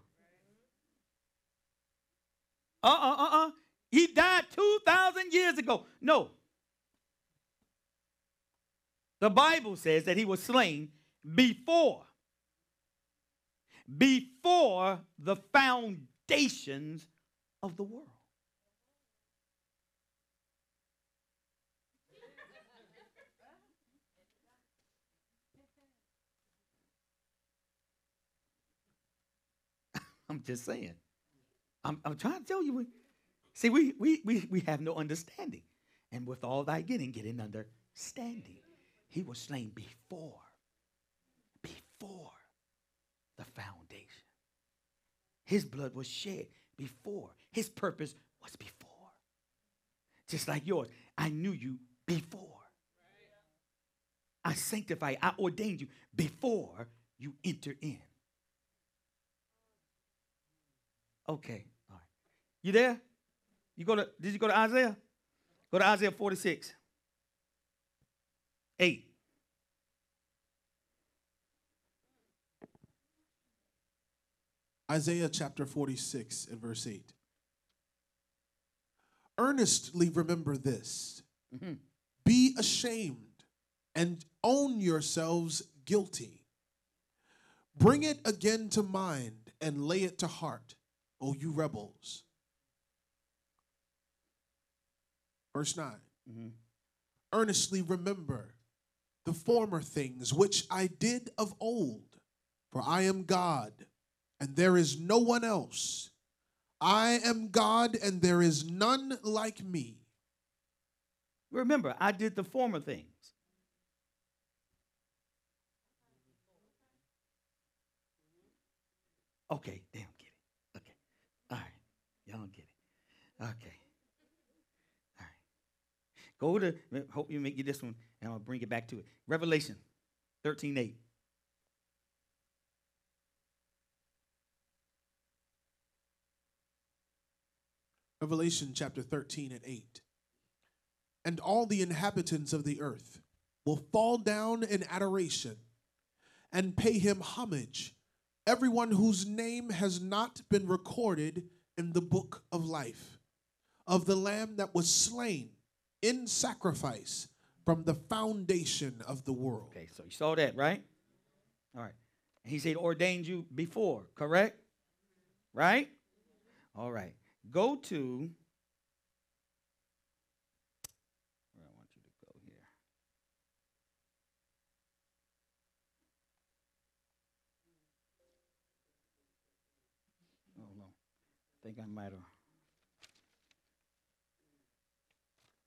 Uh uh uh uh. He died 2,000 years ago. No. The Bible says that he was slain before, before the foundations of the world. I'm just saying. I'm, I'm trying to tell you. we- See, we, we, we, we have no understanding. And with all thy getting, get an understanding. He was slain before, before the foundation. His blood was shed before. His purpose was before. Just like yours. I knew you before. I sanctified, I ordained you before you enter in. Okay, all right. You there? You go to did you go to Isaiah? Go to Isaiah 46. 8. Isaiah chapter 46 and verse 8. Earnestly remember this Mhm. be ashamed and own yourselves guilty. Bring it again to mind and lay it to heart, O you rebels. Verse 9. Mhm. Earnestly remember the former things which I did of old, for I am God and there is no one else. I am God, and there is none like me. Remember, I did the former things. Okay, they don't get it. Okay. All right. Y'all don't get it. Okay. All right. Go to, hope you make you this one, and I'll bring it back to it. Revelation 13 8. Revelation chapter 13 and 8. And all the inhabitants of the earth will fall down in adoration and pay him homage, everyone whose name has not been recorded in the book of life, of the Lamb that was slain in sacrifice from the foundation of the world. Okay, so you saw that, right? All right. He said ordained you before, correct? Right? All right. Go to where I want you to go here. I think I might have.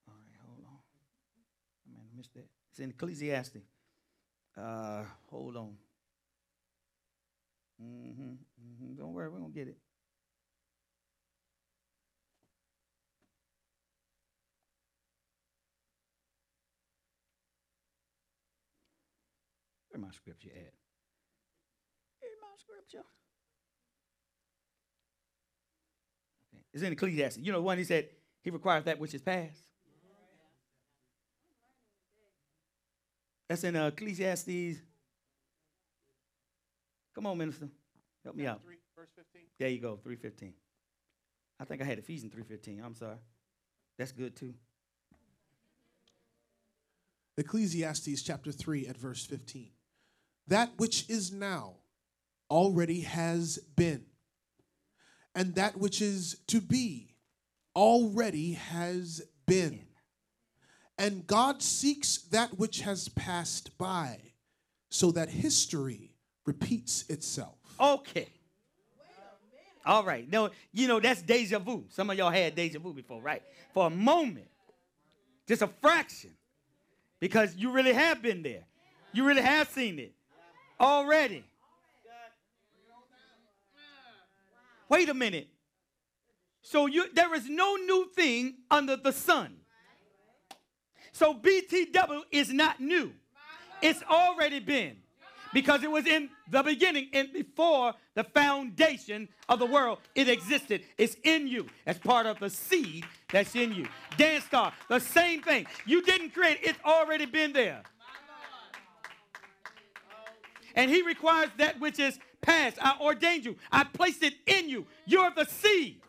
All right, hold on. I might have missed that. It's in Ecclesiastes. Uh, hold on. Mm-hmm, mm-hmm. Don't worry, we're gonna get it. Where my scripture at? Where my scripture? Okay. It's in Ecclesiastes. You know, one he said he requires that which is past. That's in uh, Ecclesiastes. Come on, minister. Help me out. verse 15. There you go, 315. I think I had Ephesians 315. I'm sorry. That's good too. Ecclesiastes chapter 3 at verse 15. That which is now already has been, and that which is to be already has been. And God seeks that which has passed by, so that history repeats itself. Okay. All right. No, you know, that's deja vu. Some of y'all had deja vu before, right? For a moment, just a fraction, because you really have been there. You really have seen it already. Wait a minute. So you there is no new thing under the sun. So BTW is not new. It's already been. Because it was in the beginning and before the foundation of the world. It existed. It's in you as part of the seed that's in you. Dance star, the same thing. You didn't create it, it's already been there. And he requires that which is past. I ordained you. I placed it in you. You're the seed.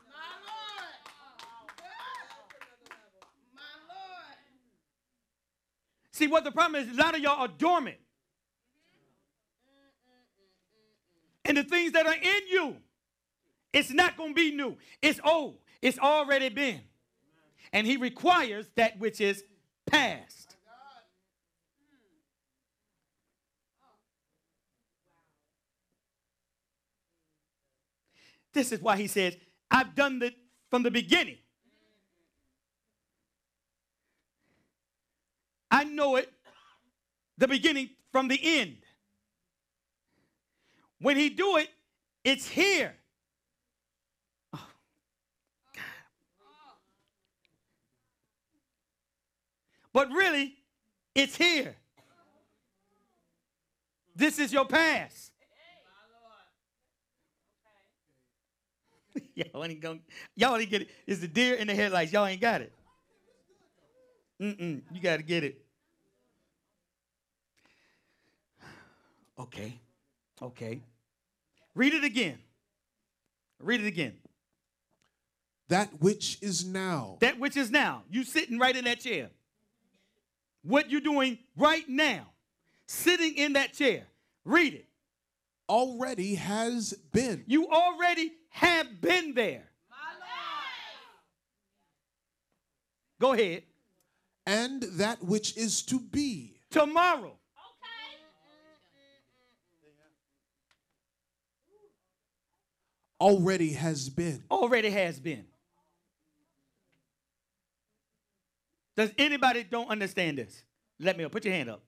See, what the problem is, a lot of y'all are dormant. And the things that are in you, it's not going to be new. It's old. It's already been. And he requires that which is past. This is why he says, I've done it from the beginning. I know it the beginning from the end. When he do it, it's here. Oh, God. But really, it's here. This is your past. <laughs> y'all ain't gonna, y'all ain't get it. It's the deer in the headlights. Y'all ain't got it. Mm-mm, you got to get it. Okay, okay. Read it again. Read it again. That which is now. That which is now. You sitting right in that chair. What you're doing right now, sitting in that chair. Read it. Already has been. You already have been there. Go ahead. And that which is to be. Tomorrow. Already has been. Already has been. Does anybody don't understand this? Let me know. Put your hand up.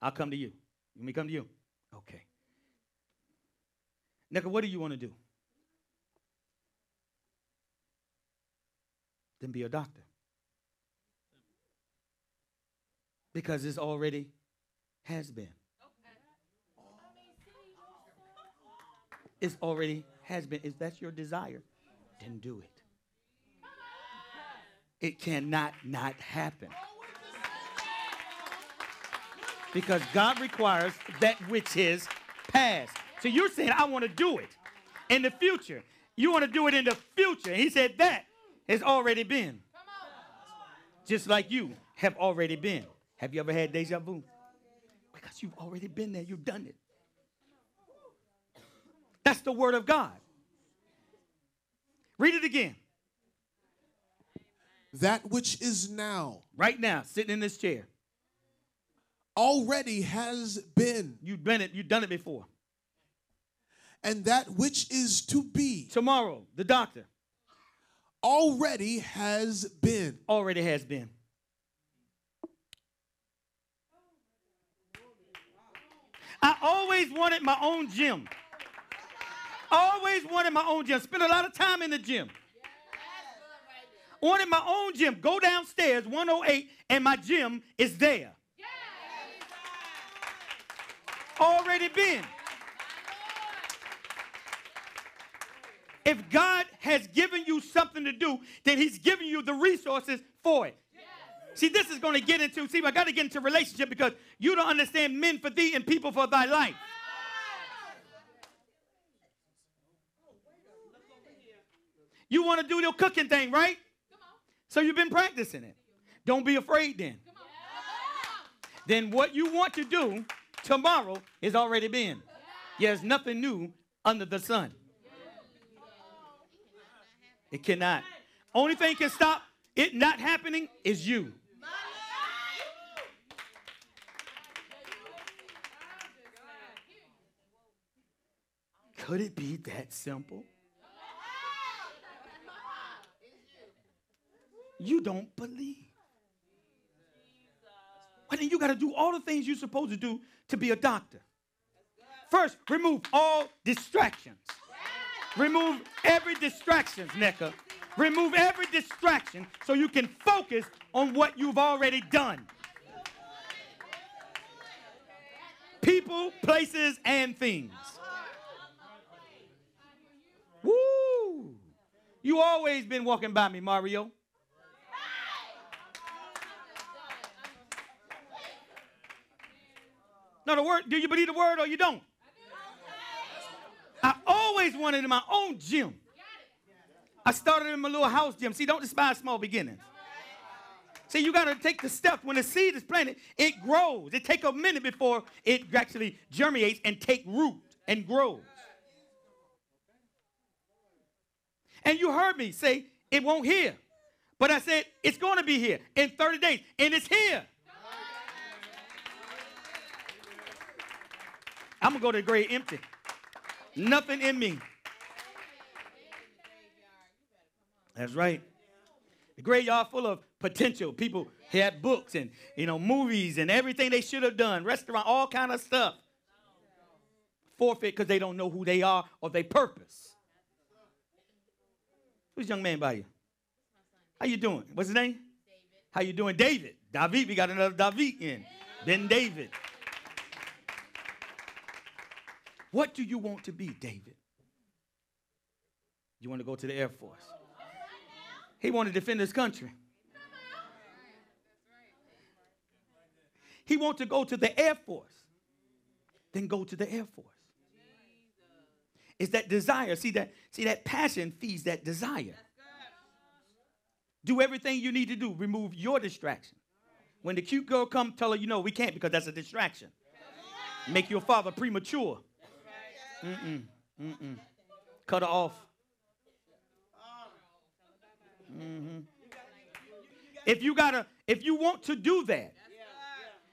I'll come to you. Let me come to you. Okay. Nicka, what do you want to do? Then be a doctor. Because it's already has been. It's already has been. If that's your desire, then do it. It cannot not happen. Because God requires that which is past. So you're saying, I want to do it in the future. You want to do it in the future. He said, that has already been. Just like you have already been. Have you ever had deja vu? Because you've already been there, you've done it. That's the word of God. Read it again. That which is now. Right now, sitting in this chair. Already has been. You've been it, you've done it before. And that which is to be. Tomorrow, the doctor. Already has been. Already has been. I always wanted my own gym. Always wanted my own gym. Spent a lot of time in the gym. Wanted my own gym. Go downstairs, 108, and my gym is there. Already been. If God has given you something to do, then He's giving you the resources for it. See, this is going to get into, see, I got to get into relationship because you don't understand men for thee and people for thy life. You want to do your cooking thing, right? So you've been practicing it. Don't be afraid then. Then what you want to do tomorrow is already been. There's nothing new under the sun. It cannot. Only thing can stop it not happening is you. Could it be that simple? You don't believe. Well, then you got to do all the things you're supposed to do to be a doctor. First, remove all distractions. Remove every distraction, Nicka. Remove every distraction so you can focus on what you've already done. People, places, and things. Woo! You always been walking by me, Mario. No, the word, do you believe the word or you don't? I always wanted in my own gym. I started in my little house gym. See, don't despise small beginnings. See, you got to take the steps. When the seed is planted, it grows. It takes a minute before it actually germinates and take root and grows. And you heard me say it won't here. But I said it's going to be here in 30 days, and it's here. I'm going to go to the grave empty. Nothing in me. That's right. The graveyard full of potential. People had books and you know movies and everything they should have done, restaurant, all kind of stuff. Forfeit because they don't know who they are or their purpose. Who's young man by you? How you doing? What's his name? How you doing? David. David. We got another David in. Ben David. What do you want to be, David? You want to go to the Air Force? He wanted to defend his country. He wanted to go to the Air Force. Then go to the Air Force. It's that desire. See that, see that passion feeds that desire. Do everything you need to do. Remove your distraction. When the cute girl come, tell her, you know, we can't because that's a distraction. Make your father premature. Mm-mm. Mm-mm. Cut her off. Mm-hmm. If you gotta, if you want to do that,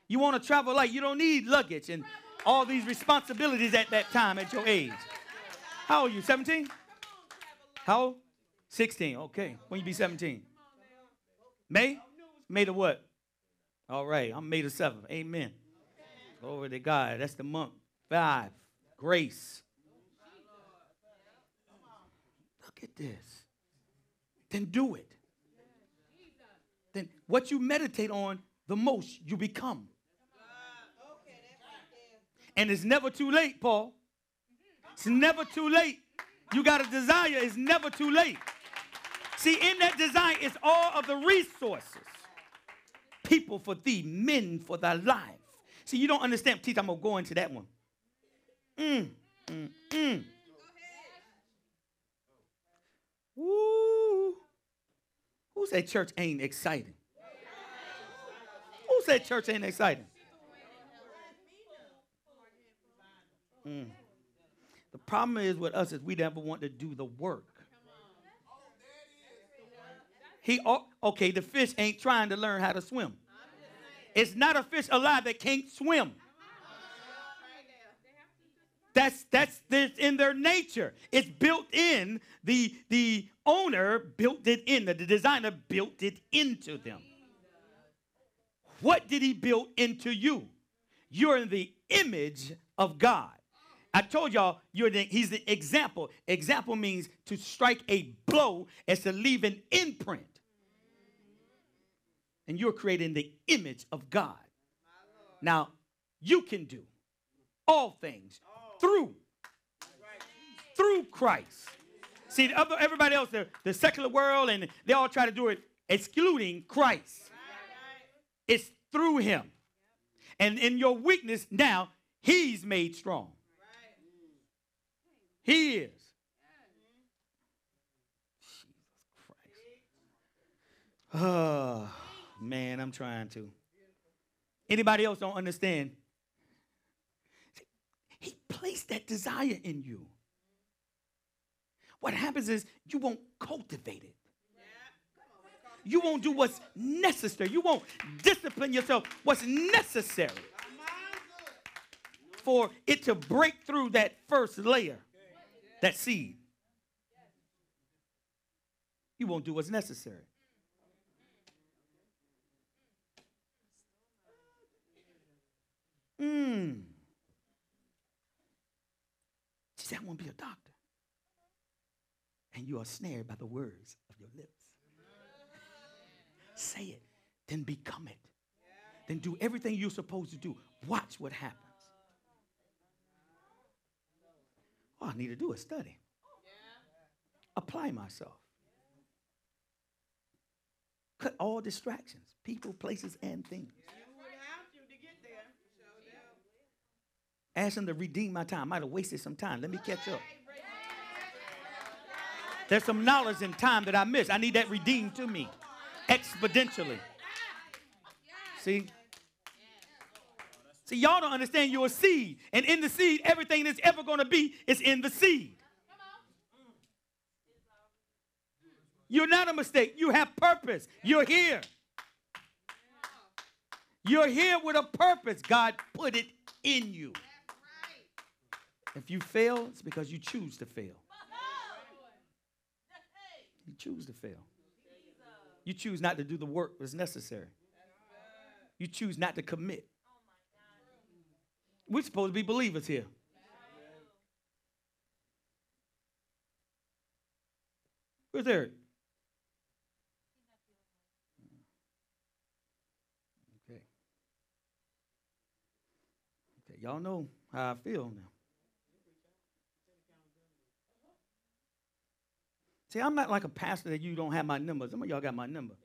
you want to travel light. You don't need luggage and all these responsibilities at that time at your age. How are you? 17? How old? 16. Okay. When you be 17? May? May the what? All right. I'm May the 7th. Amen. Glory to God. That's the month. Five. Grace. Look at this. Then do it. Then what you meditate on, the most you become. And it's never too late, Paul. It's never too late. You got a desire, it's never too late. See, in that desire is all of the resources. People for thee, men for thy life. See, you don't understand. Teach, I'm going to go into that one. Mm, mm, mm. Woo. Who said church ain't exciting? Who said church ain't exciting? Mm. The problem is with us is we never want to do the work. He okay, the fish ain't trying to learn how to swim. It's not a fish alive that can't swim. That's that's in their nature. It's built in. The the owner built it in. The designer built it into them. What did he build into you? You're in the image of God. I told y'all you're the, he's the example. Example means to strike a blow as to leave an imprint. And you're creating the image of God. Now, you can do all things through through Christ. See, everybody else, the secular world, and they all try to do it excluding Christ. It's through him. And in your weakness, now, he's made strong. He is. Jesus Christ. Oh, man, I'm trying to. Anybody else don't understand? He placed that desire in you. What happens is you won't cultivate it. You won't do what's necessary. You won't discipline yourself what's necessary for it to break through that first layer that seed. You won't do what's necessary. Hmm. She said, I want to be a doctor. And you are snared by the words of your lips. Say it, then become it. Then do everything you're supposed to do. Watch what happens. All I need to do is study. Apply myself. Cut all distractions, people, places, and things. Ask him to redeem my time. I might have wasted some time. Let me catch up. There's some knowledge and time that I missed. I need that redeemed to me exponentially. See? See, y'all don't understand you're a seed. And in the seed, everything that's ever going to be is in the seed. You're not a mistake. You have purpose. You're here. You're here with a purpose. God put it in you. If you fail, it's because you choose to fail. You choose to fail. You choose not to do the work that's necessary. You choose not to commit. We're supposed to be believers here. Where's Eric? Okay. Okay, y'all know how I feel now. See, I'm not like a pastor that you don't have my number. Some of y'all got my number.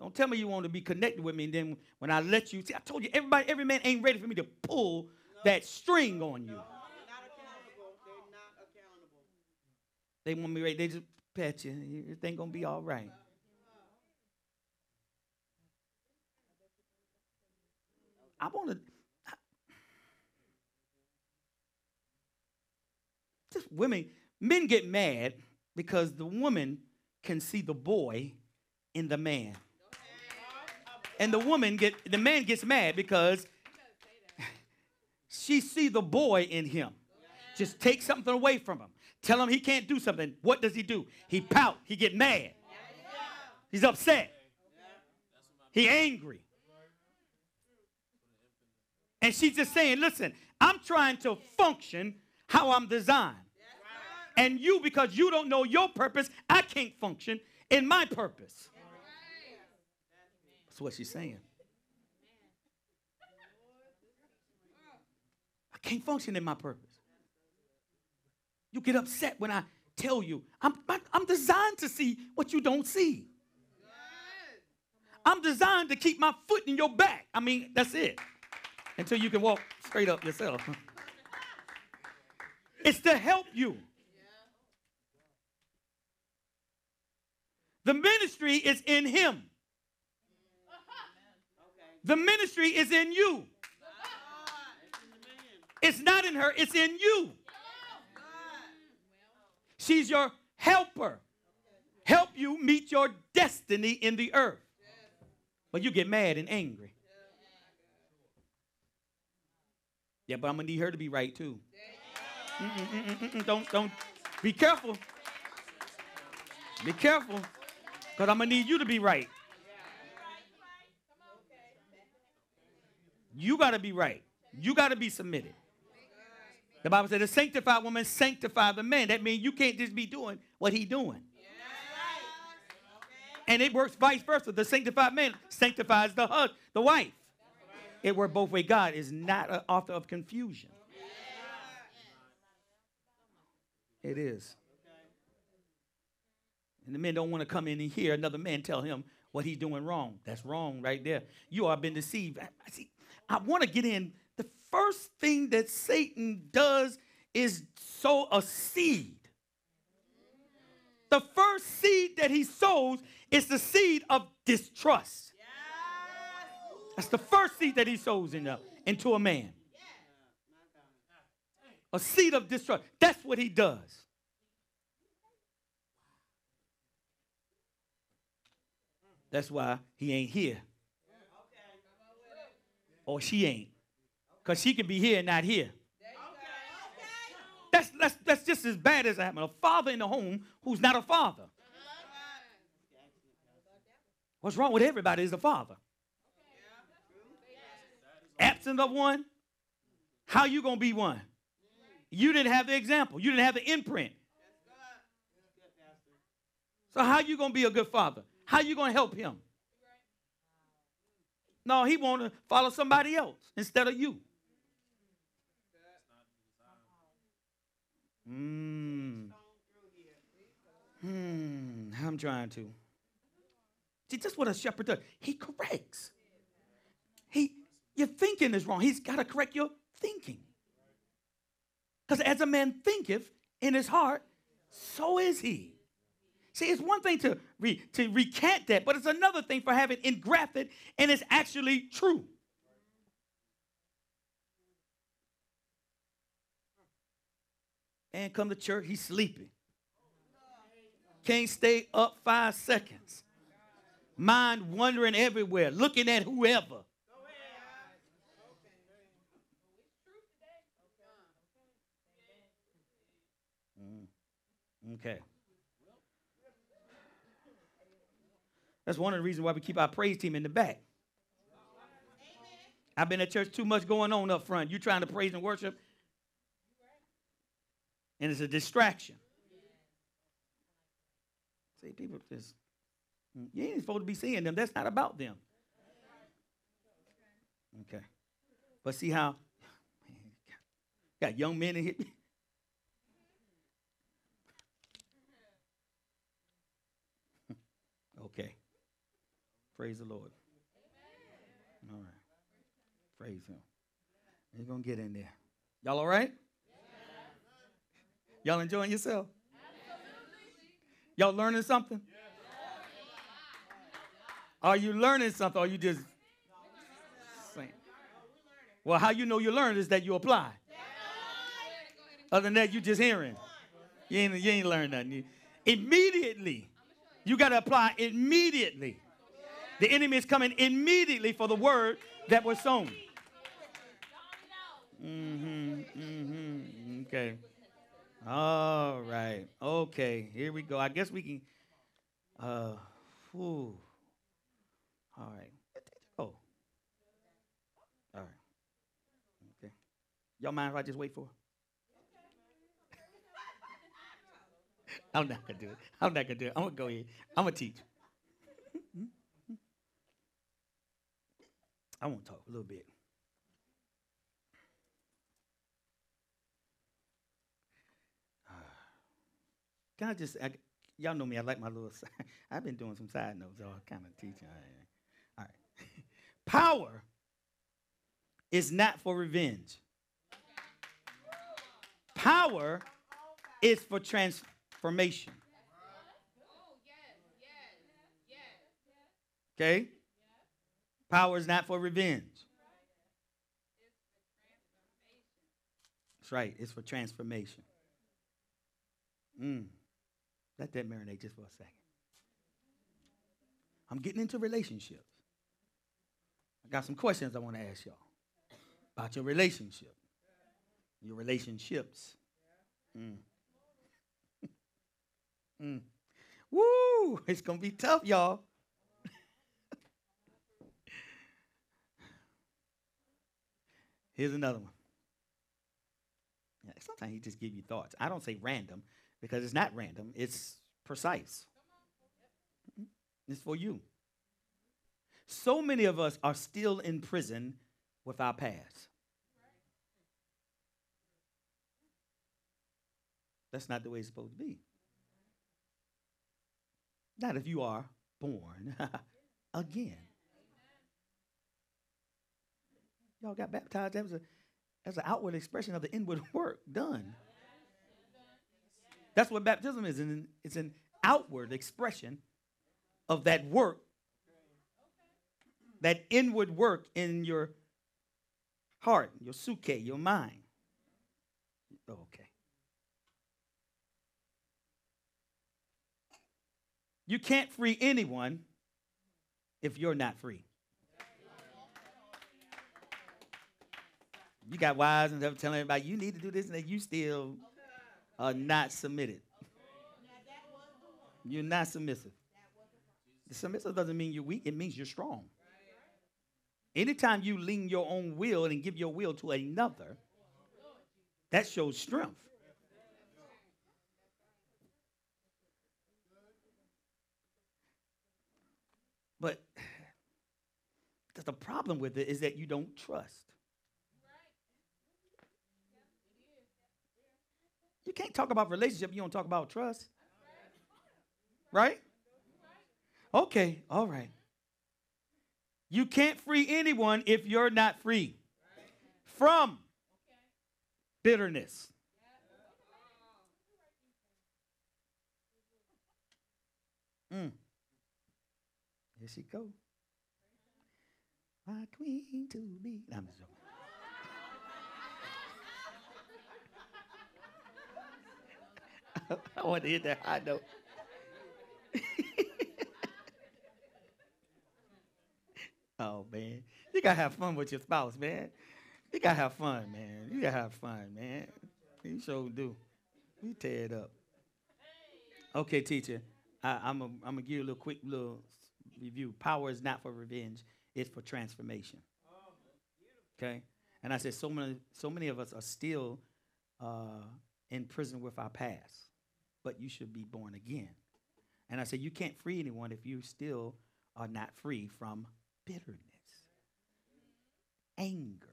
Don't tell me you want to be connected with me, and then when I let you, see, I told you, everybody, every man ain't ready for me to pull that string on you. They're not accountable. They're not accountable. They want me ready. They just pet you. Everything gonna be all right. I want to. Just women, men get mad because the woman can see the boy in the man. And the woman get the man gets mad because she see the boy in him. Just take something away from him. Tell him he can't do something. What does he do? He pout. He get mad. He's upset. He angry. And she's just saying, listen, I'm trying to function how I'm designed. And you, because you don't know your purpose, I can't function in my purpose. That's what she's saying. I can't function in my purpose. You get upset when I tell you, I'm, I'm designed to see what you don't see. I'm designed to keep my foot in your back. I mean, that's it. Until you can walk straight up yourself. <laughs> It's to help you. The ministry is in him. The ministry is in you. It's not in her, it's in you. She's your helper. Help you meet your destiny in the earth. But you get mad and angry. Yeah, but I'm gonna need her to be right too. Mm-mm, mm-mm, mm-mm. Don't don't be careful. Be careful. Because I'm gonna need you to be right. You gotta be right. You gotta be submitted. The Bible said the sanctified woman sanctify the man. That means you can't just be doing what he doing. And it works vice versa. The sanctified man sanctifies the husband, the wife. It works both ways. God is not an author of confusion. It is. And the men don't want to come in and hear another man tell him what he's doing wrong. That's wrong right there. You are been deceived. I see. I want to get in. The first thing that Satan does is sow a seed. The first seed that he sows is the seed of distrust. That's the first seed that he sows in, into a man. A seed of distrust. That's what he does. That's why he ain't here. Or she ain't. Because she can be here and not here. That's, that's, that's just as bad as having a father in the home who's not a father. What's wrong with everybody is a father. Absent of one, how you to be one? You didn't have the example. You didn't have the imprint. So how you to be a good father? How you to help him? No, he want to follow somebody else instead of you. Hmm. Hmm. I'm trying to. See, Just what a shepherd does. He corrects. He, your thinking is wrong. He's got to correct your thinking. Because as a man thinketh in his heart, so is he. See, it's one thing to, re, to recant that, but it's another thing for having engrafted and it's actually true. And come to church, he's sleeping. Can't stay up five seconds. Mind wandering everywhere, looking at whoever. Mm. Okay. That's one of the reasons why we keep our praise team in the back. I've been at church too much going on up front. You trying to praise and worship, and it's a distraction. See, people just you ain't supposed to be seeing them. That's not about them. Okay, but see how <laughs> got young men in here. <laughs> okay. Praise the Lord. All right. Praise Him. He's going to get in there. Y'all all right? Y'all enjoying yourself? Y'all learning something? Are you learning something or are you just saying? Well, how you know you learned is that you apply. Other than that, you just hearing. You ain't, you ain't learned nothing. Immediately. You got to apply immediately. The enemy is coming immediately for the word that was sown. Mm-hmm. Mm-hmm. Okay. All right. Okay. Here we go. I guess we can. Uh. Whew. All right. Oh. All right. Okay. Y'all mind if I just wait for? <laughs> I'm not gonna do it. I'm not gonna do it. I'm gonna go ahead. I'm gonna teach. I want to talk a little bit. <sighs> Can I just, I, y'all know me, I like my little, <laughs> I've been doing some side notes, all kind of teaching. All right. All right. <laughs> Power is not for revenge. Power is for transformation. Okay? Power is not for revenge. That's right. It's for transformation. Mm. Let that marinate just for a second. I'm getting into relationships. I got some questions I want to ask y'all about your relationship, your relationships. Mm. <laughs> mm. Woo! It's gonna be tough, y'all. Here's another one. Sometimes he just give you thoughts. I don't say random because it's not random. It's precise. Mhm. It's for you. So many of us are still in prison with our past. That's not the way it's supposed to be. Not if you are born <laughs> again. Y'all got baptized. That was a that's an outward expression of the inward <laughs> work done. That's what baptism is. And it's an outward expression of that work, that inward work in your heart, your suke, your mind. Oh, okay. You can't free anyone if you're not free. You got wives and stuff telling everybody you need to do this and you still are not submitted. You're not submissive. Submissive doesn't mean you're weak, it means you're strong. Anytime you lean your own will and give your will to another, that shows strength. But the problem with it is that you don't trust. You can't talk about relationship, you don't talk about trust. Right? Okay, all right. You can't free anyone if you're not free from bitterness. Mm. Here she go. My queen to be. I'm joking. I want to hit that high note. <laughs> oh man, you gotta have fun with your spouse, man. You gotta have fun, man. You gotta have fun, man. You sure do. You tear it up. Okay, teacher. I, am gonna I'm give you a little quick little review. Power is not for revenge; it's for transformation. Okay, and I said so many so many of us are still uh, in prison with our past but you should be born again. And I said, You can't free anyone if you still are not free from bitterness, anger,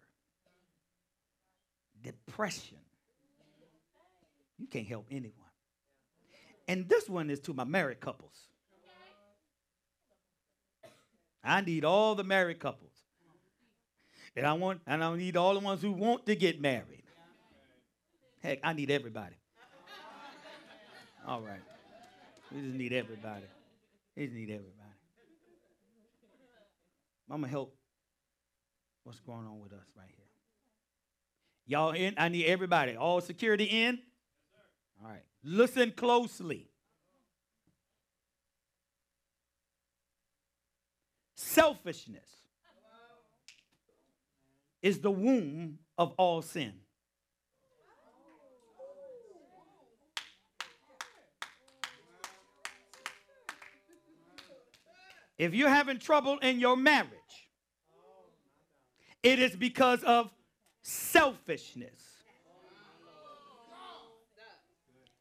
depression. You can't help anyone. And this one is to my married couples. I need all the married couples. And I want and I need all the ones who want to get married. Heck, I need everybody. All right. We just need everybody. We just need everybody. I'm gonna help what's going on with us right here. Y'all in? I need everybody. All security in? All right. Listen closely. Selfishness is the womb of all sin. If you're having trouble in your marriage, it is because of selfishness.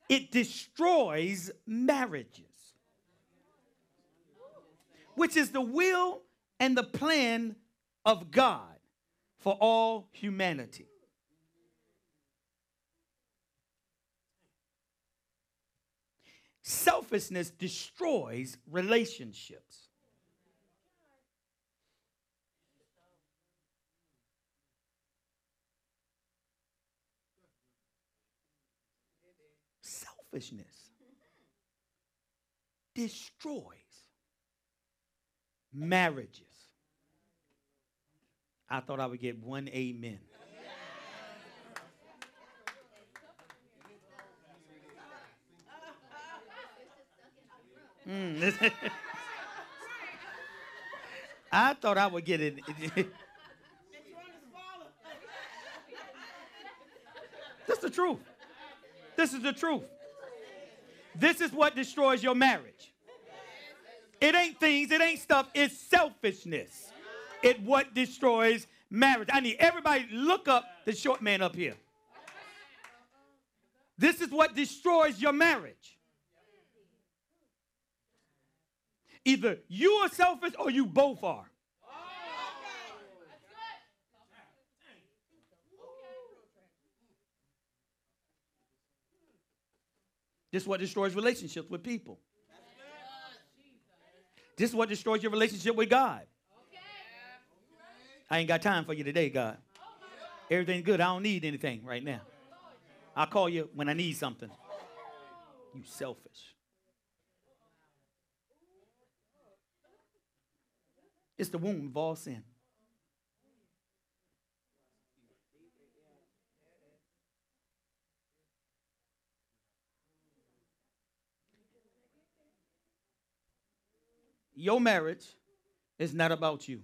It destroys marriages, which is the will and the plan of God for all humanity. Selfishness destroys relationships. Selfishness destroys marriages. I thought I would get one amen. <laughs> Mm. <laughs> I thought I would get it. <laughs> This is the truth. This is the truth. This is what destroys your marriage. It ain't things, it ain't stuff, it's selfishness. It what destroys marriage. I need everybody look up the short man up here. This is what destroys your marriage. Either you are selfish or you both are. This is what destroys relationships with people. This is what destroys your relationship with God. I ain't got time for you today, God. Everything's good. I don't need anything right now. I'll call you when I need something. You selfish. It's the womb of all sin. Your marriage is not about you,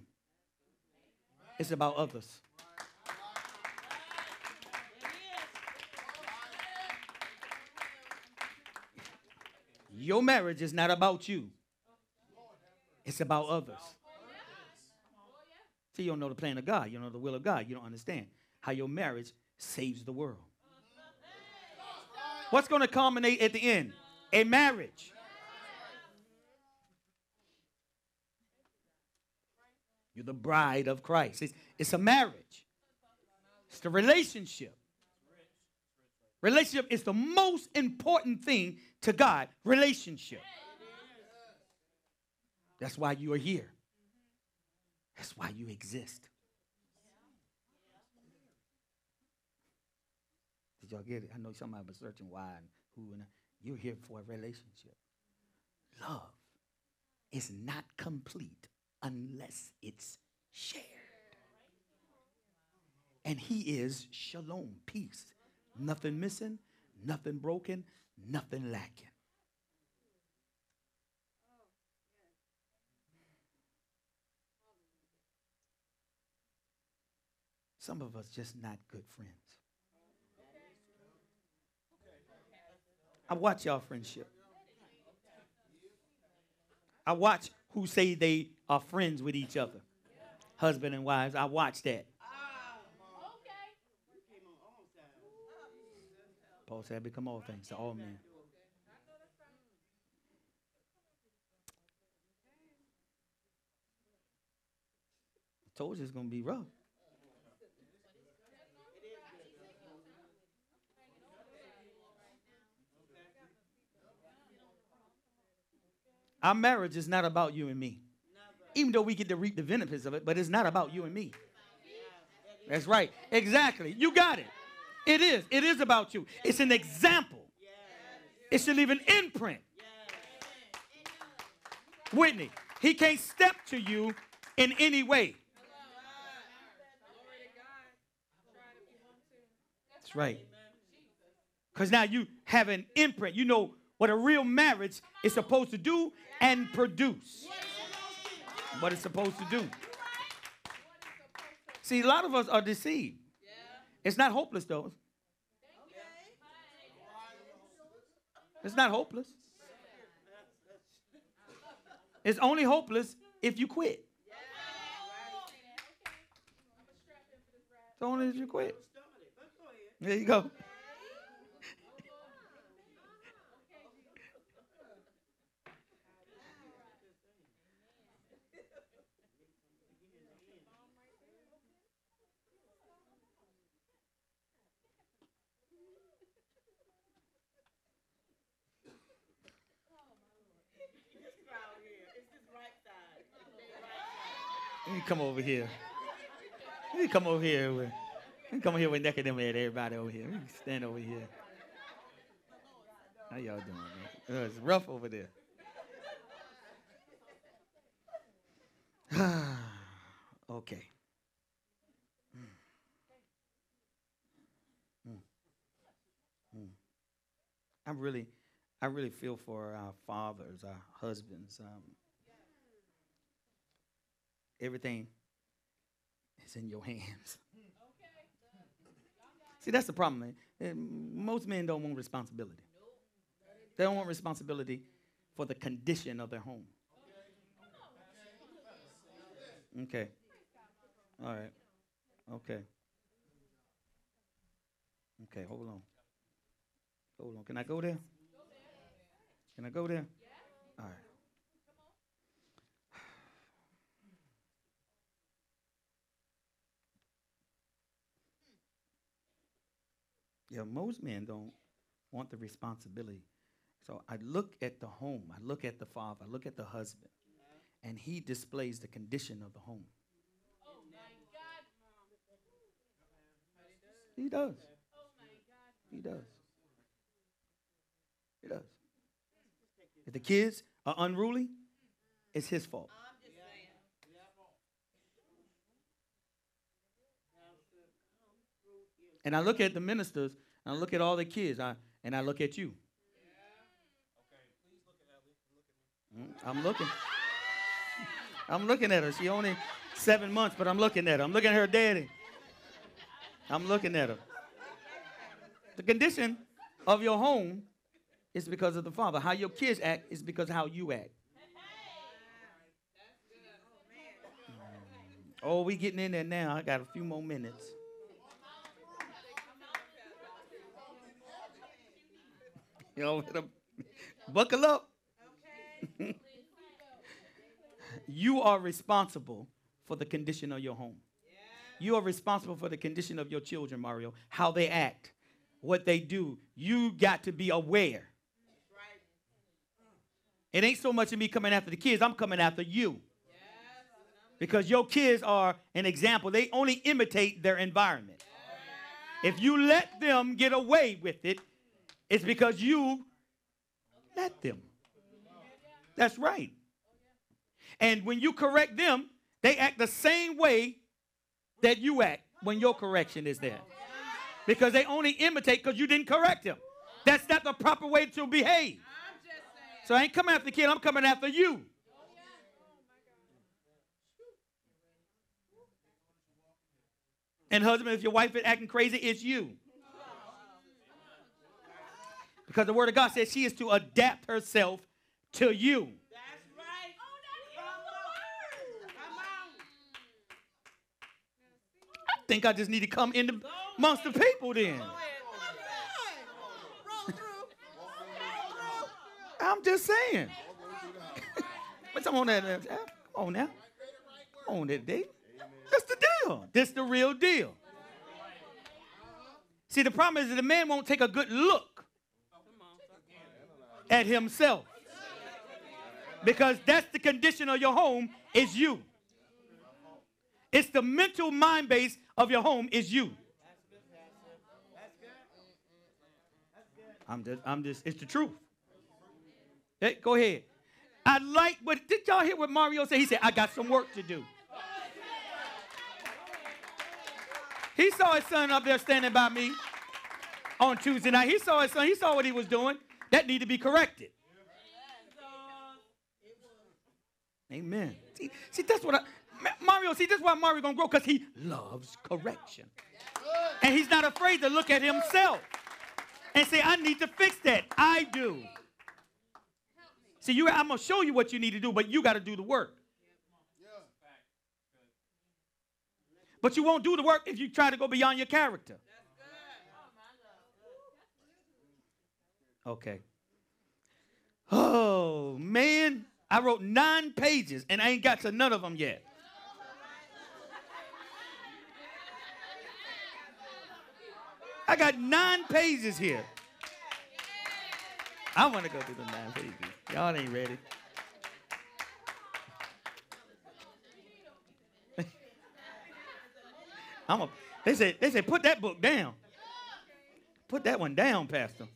it's about others. Your marriage is not about you. It's about others. See, you don't know the plan of God. You don't know the will of God. You don't understand how your marriage saves the world. What's going to culminate at the end? A marriage. You're the bride of Christ. It's, it's a marriage, it's the relationship. Relationship is the most important thing to God. Relationship. That's why you are here. That's why you exist. Did y'all get it? I know somebody was searching why and who, and you're here for a relationship. Love is not complete unless it's shared. And He is shalom, peace. Nothing missing, nothing broken, nothing lacking. Some of us just not good friends. I watch y'all friendship. I watch who say they are friends with each other. Husband and wives. I watch that. Paul said, become all things to all men. I told you it's going to be rough. Our marriage is not about you and me. Even though we get to reap the benefits of it, but it's not about you and me. That's right. Exactly. You got it. It is. It is about you. It's an example. It should leave an imprint. Whitney, he can't step to you in any way. That's right. Because now you have an imprint. You know what a real marriage is supposed to do and produce. What it's supposed to do. See, a lot of us are deceived. It's not hopeless, though. It's not hopeless. It's only hopeless if you quit. It's only if you quit. There you go. Come over here. Me come over here. With, me come over here with neck and them at everybody over here. Me stand over here. How y'all doing, man? Uh, it's rough over there. <sighs> okay. Mm. Mm. I really, I really feel for our fathers, our husbands. Um, everything is in your hands. <laughs> See, that's the problem. Man. Eh, Most men don't want responsibility. They don't want responsibility for the condition of their home. Okay. All right. Okay. Okay, hold on. Hold on. Can I go there? Can I go there? All right. Yeah, most men don't want the responsibility. So I look at the home, I look at the father, I look at the husband, and he displays the condition of the home. Oh He does. He does. He does. If the kids are unruly, it's his fault. And I look at the ministers, I look at all the kids, I, and I look at you. Mm, I'm looking. I'm looking at her. She only seven months, but I'm looking at her. I'm looking at her daddy. I'm looking at her. The condition of your home is because of the father. How your kids act is because how you act. Oh, we getting in there now. I got a few more minutes. Y'all buckle up. <laughs> you are responsible for the condition of your home. You are responsible for the condition of your children, Mario, how they act, what they do. You got to be aware. It ain't so much of me coming after the kids, I'm coming after you. Because your kids are an example. They only imitate their environment. If you let them get away with it, it's because you let them. That's right. And when you correct them, they act the same way that you act when your correction is there. Because they only imitate because you didn't correct them. That's not the proper way to behave. So I ain't coming after the kid, I'm coming after you. And husband, if your wife is acting crazy, it's you. Because the word of God says she is to adapt herself to you. That's right. Come on. I think I just need to come in the, amongst the people then. I'm just saying. What's up on that? uh, Come on now. Come on that day. That's the deal. This the real deal. See, the problem is that the man won't take a good look at himself. Because that's the condition of your home is you. It's the mental mind base of your home is you. I'm just, I'm just, it's the truth. Hey, go ahead. I like what, did y'all hear what Mario said? He said, I got some work to do. He saw his son up there standing by me on Tuesday night. He saw his son, he saw what he was doing. That need to be corrected. Amen. See, see that's what I, Mario, see, that's why Mario gonna grow, because he loves correction. And he's not afraid to look at himself and say, I need to fix that. I do. See, you, I'm gonna show you what you need to do, but you got to do the work. But you won't do the work if you try to go beyond your character. Okay. Oh man, I wrote nine pages and I ain't got to none of them yet. I got nine pages here. I want to go through the nine pages. Y'all ain't ready. <laughs> I'm a, they said they said put that book down. Put that one down, Pastor.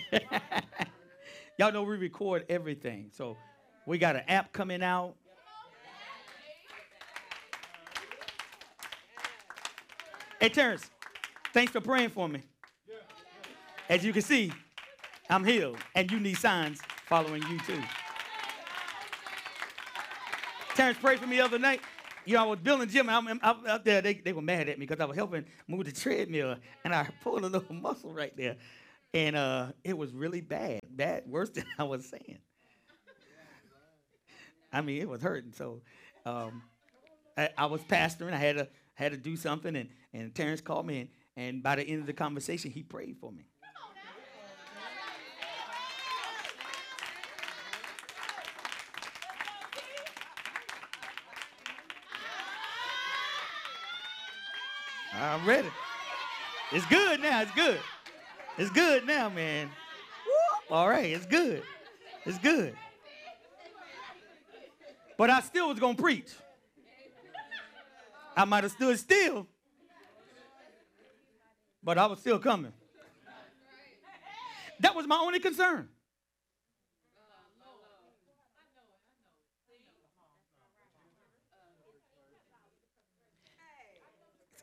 <laughs> Y'all know we record everything. So we got an app coming out. Hey Terrence, thanks for praying for me. As you can see, I'm healed, and you need signs following you too. Terrence prayed for me the other night. You know, I was building gym, and I'm, I'm out there. They, they were mad at me because I was helping move the treadmill, and I pulled a little <laughs> muscle right there, and uh, it was really bad, bad, worse <laughs> than I was saying. I mean, it was hurting. So, um, I, I was pastoring. I had to had to do something, and and Terrence called me, and, and by the end of the conversation, he prayed for me. I'm ready. It's good now. It's good. It's good now, man. All right, it's good. It's good. But I still was gonna preach. I might have stood still, but I was still coming. That was my only concern.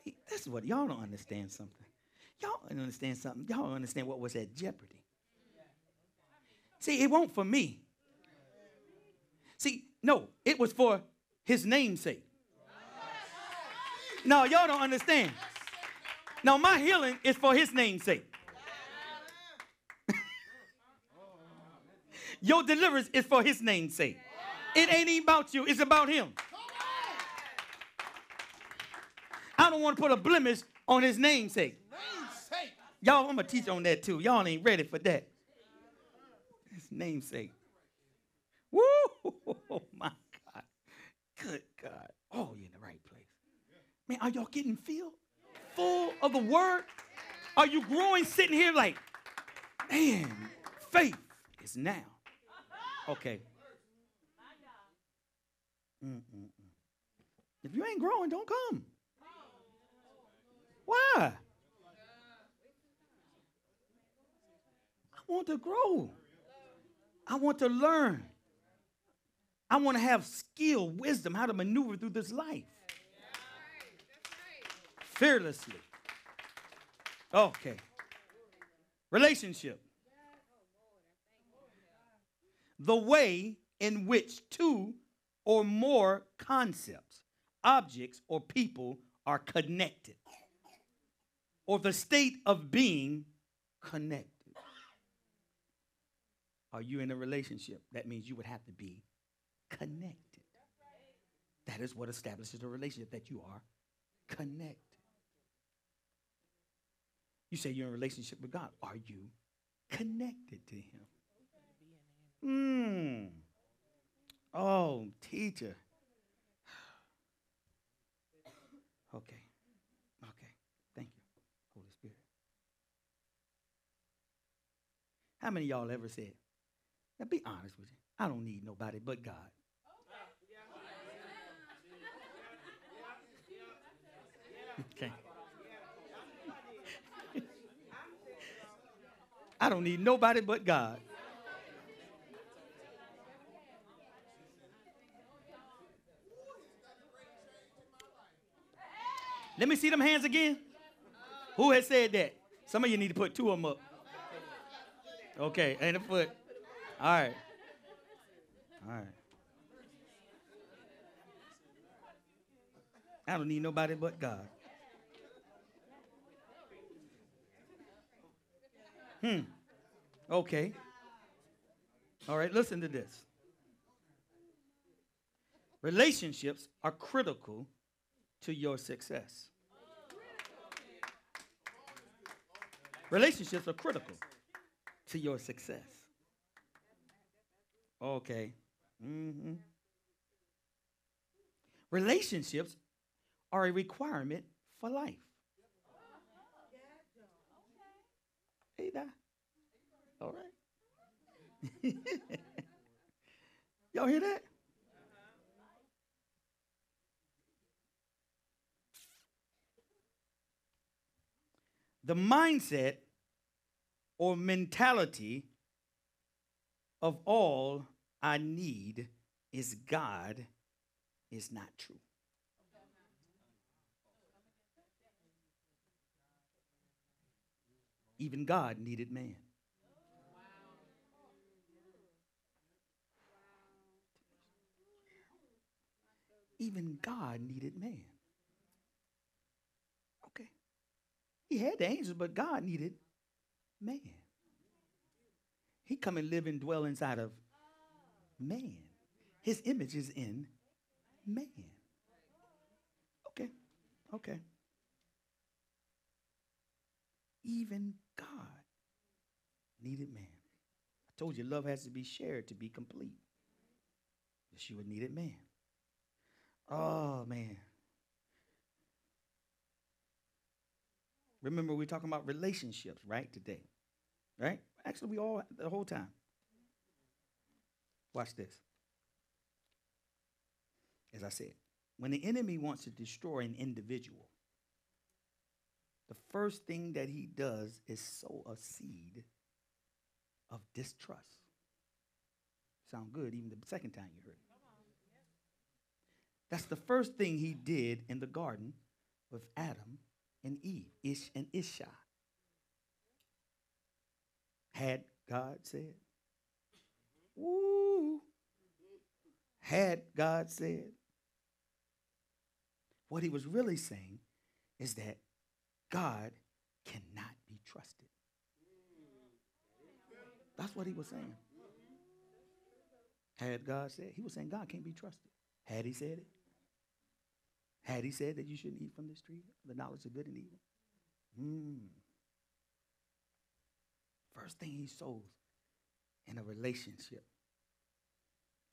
See, that's what y'all don't understand something. Y'all don't understand something. Y'all don't understand what was at jeopardy. See, it won't for me. See, no, it was for his namesake. No, y'all don't understand. No, my healing is for his namesake. <laughs> Your deliverance is for his namesake. It ain't even about you, it's about him. I don't want to put a blemish on his namesake. Y'all, I'm gonna teach on that too. Y'all ain't ready for that. His namesake. Woo! Oh <laughs> my God. Good God. Oh, you're in the right place. Man, are y'all getting filled? Full of the word? Are you growing sitting here like, man, faith is now? Okay. Mm-mm-mm. If you ain't growing, don't come. Why? I want to grow. I want to learn. I want to have skill, wisdom, how to maneuver through this life fearlessly. Okay. Relationship. The way in which two or more concepts, objects, or people are connected, or the state of being connected. Are you in a relationship? That means you would have to be connected. That is what establishes a relationship that you are connected. You say you're in a relationship with God. Are you connected to Him? Hmm. Oh, teacher. <sighs> Okay. Okay. Thank you, Holy Spirit. How many y'all ever said, now be honest with you, I don't need nobody but God? Okay. I don't need nobody but God. Let me see them hands again. Who has said that? Some of you need to put two of them up. Okay, and a foot. All right. All right. I don't need nobody but God. Hmm. Okay. All right, listen to this. Relationships are critical to your success. Relationships are critical to your success. Okay. Mm-hmm. Relationships are a requirement for life. Hey, that. All right. <laughs> Y'all hear that? The mindset or mentality of all I need is God is not true. Even God needed man. Even God needed man. Okay. He had the angels, but God needed man. He come and live and dwell inside of man. His image is in man. Okay. Okay. Even God needed man. I told you love has to be shared to be complete. Yeshua needed man. Oh, man. Remember, we're talking about relationships, right, today? Right? Actually, we all, the whole time. Watch this. As I said, when the enemy wants to destroy an individual, the first thing that he does is sow a seed of distrust. Sound good even the second time you heard it. That's the first thing he did in the garden with Adam and Eve, Ish and Isha. Had God said? Woo! Had God said? What he was really saying is that God cannot be trusted. That's what he was saying. Had God said, he was saying God can't be trusted. Had he said it? Had he said that you shouldn't eat from this tree, the knowledge of good and evil? Mm. First thing he sows in a relationship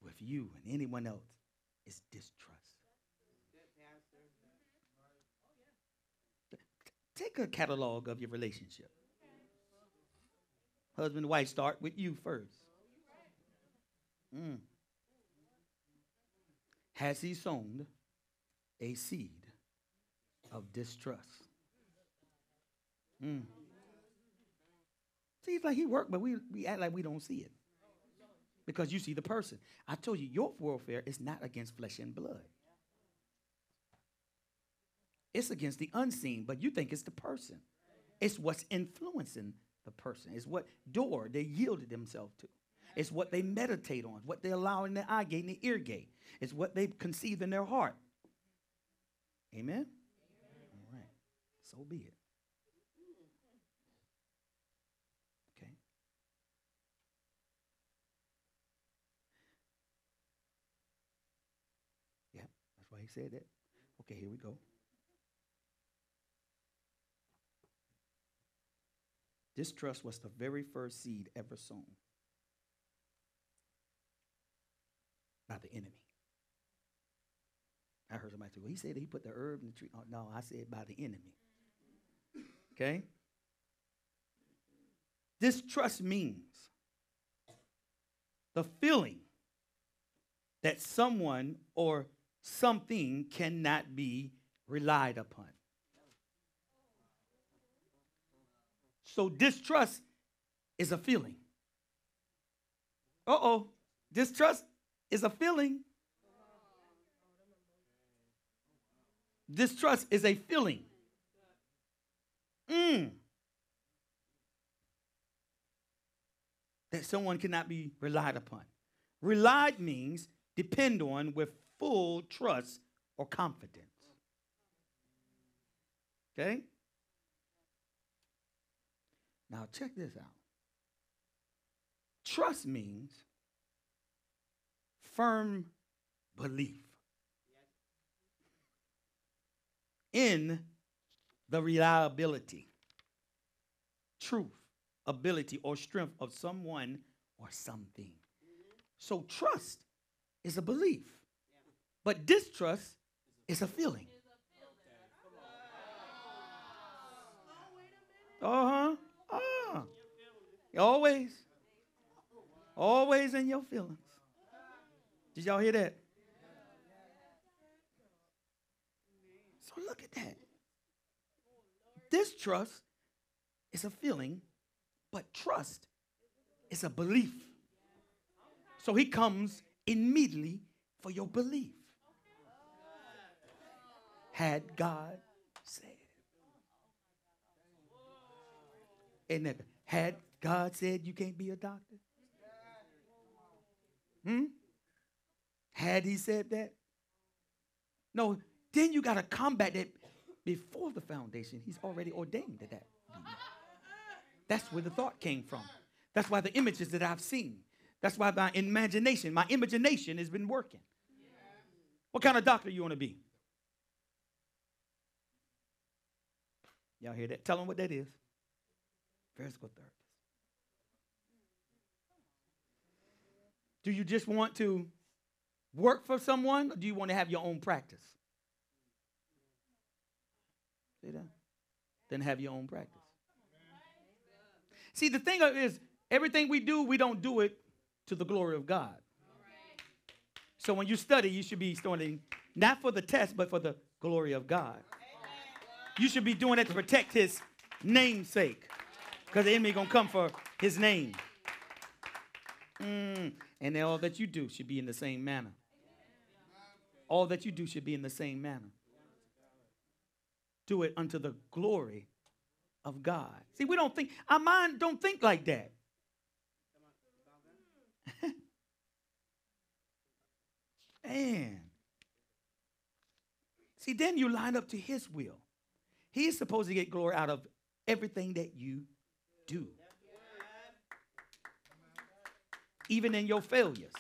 with you and anyone else is distrust. take a catalog of your relationship. Husband and wife, start with you first. Mm. Has he sown a seed of distrust? Mm. Seems like he worked, but we, we act like we don't see it. Because you see the person. I told you, your warfare is not against flesh and blood. It's against the unseen, but you think it's the person. It's what's influencing the person. It's what door they yielded themselves to. It's what they meditate on, what they allow in their eye gate and their ear gate. It's what they conceive in their heart. Amen? All right. So be it. Okay. Yeah, that's why he said that. Okay, here we go. Distrust was the very first seed ever sown by the enemy. I heard somebody say, well, he said he put the herb in the tree. Oh, no, I said by the enemy. Okay? Distrust means the feeling that someone or something cannot be relied upon. So distrust is a feeling. Uh oh. Distrust is a feeling. Distrust is a feeling. Mm. That someone cannot be relied upon. Relied means depend on with full trust or confidence. Okay? Now, check this out. Trust means firm belief in the reliability, truth, ability, or strength of someone or something. So, trust is a belief, but distrust is a feeling. Uh huh. Ah. Always. Always in your feelings. Did y'all hear that? So look at that. Distrust is a feeling, but trust is a belief. So he comes immediately for your belief. Had God said. That had God said you can't be a doctor? Hmm? Had he said that? No, then you got to combat that before the foundation. He's already ordained that. That's where the thought came from. That's why the images that I've seen. That's why my imagination, my imagination has been working. What kind of doctor you want to be? Y'all hear that? Tell them what that is. Physical therapist. Do you just want to work for someone or do you want to have your own practice? See that? Then have your own practice. See, the thing is, everything we do, we don't do it to the glory of God. So when you study, you should be studying not for the test, but for the glory of God. You should be doing it to protect his namesake. Because the enemy gonna come for his name. Mm. And all that you do should be in the same manner. All that you do should be in the same manner. Do it unto the glory of God. See, we don't think, our mind don't think like that. <laughs> Man. See, then you line up to his will. He's supposed to get glory out of everything that you do. Even in your failures.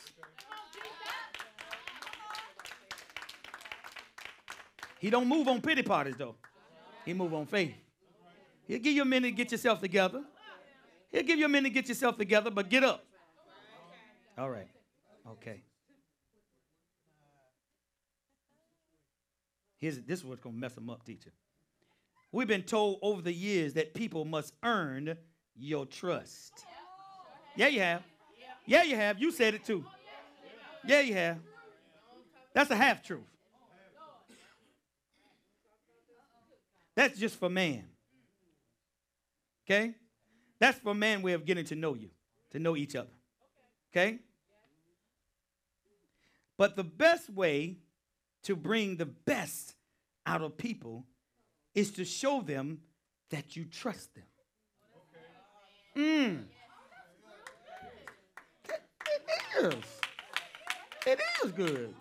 He don't move on pity parties though. He move on faith. He'll give you a minute to get yourself together. He'll give you a minute to get yourself together, but get up. All right. Okay. Here's this is what's gonna mess him up, teacher. We've been told over the years that people must earn your trust. Yeah, you have. Yeah, you have. You said it too. Yeah, you have. That's a half truth. That's just for man. Okay? That's for man way of getting to know you, to know each other. Okay? But the best way to bring the best out of people is to show them that you trust them. Mm. It is. It is good.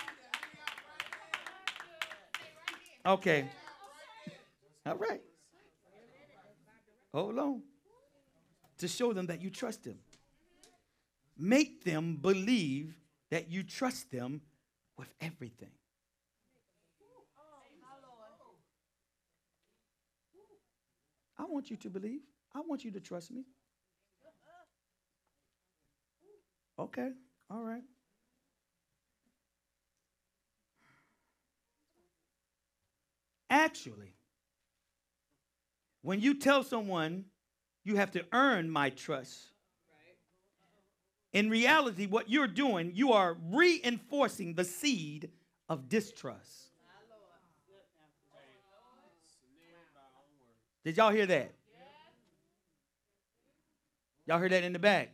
Okay. All right. Hold on. To show them that you trust them. Make them believe that you trust them with everything. I want you to believe. I want you to trust me. Okay, all right. Actually, when you tell someone you have to earn my trust, in reality, what you're doing, you are reinforcing the seed of distrust. Did y'all hear that? Y'all heard that in the back?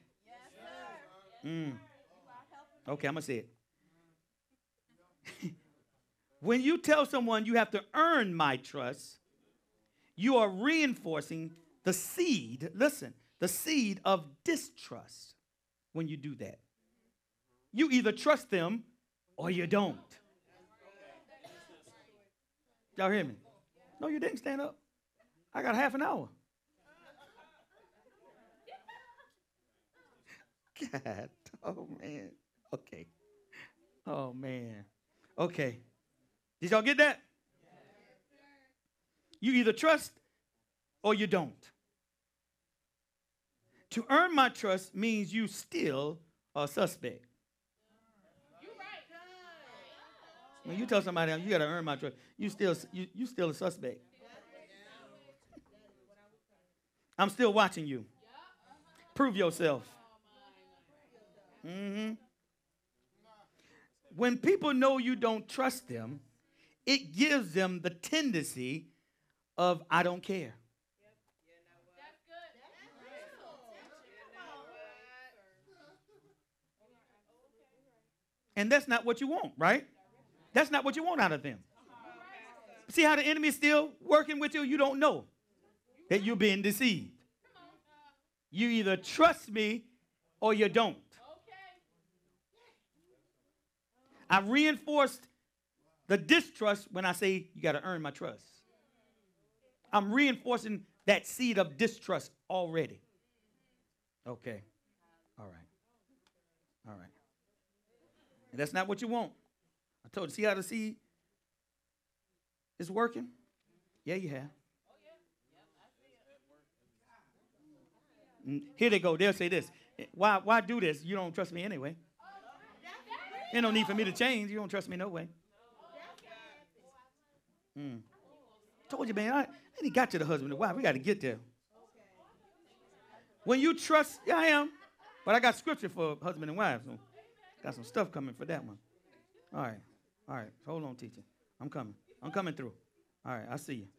Mm. Okay, I'm going to say it. <laughs> when you tell someone you have to earn my trust, you are reinforcing the seed, listen, the seed of distrust when you do that. You either trust them or you don't. Y'all hear me? No, you didn't stand up. I got half an hour. God. Oh, man. Okay. Oh, man. Okay. Did y'all get that? You either trust or you don't. To earn my trust means you still a suspect. You right, When you tell somebody you got to earn my trust, you still you, you still a suspect. I'm still watching you. Prove yourself. Mm-hmm. When people know you don't trust them, it gives them the tendency of I don't care. And that's not what you want, right? That's not what you want out of them. See how the enemy is still working with you? You don't know that you're being deceived. You either trust me or you don't. I reinforced the distrust when I say you got to earn my trust. I'm reinforcing that seed of distrust already. Okay. All right. All right. And that's not what you want. I told you, see how the seed is working? Yeah, you have. Here they go. They'll say this. Why, why do this? You don't trust me anyway. There's no need for me to change. You don't trust me no way. Mm. Told you, man. I, I ain't got to the husband and wife. We got to get there. When you trust, yeah, I am. But I got scripture for husband and wife. So got some stuff coming for that one. All right. All right. Hold on, teacher. I'm coming. I'm coming through. All right. I see you. <laughs>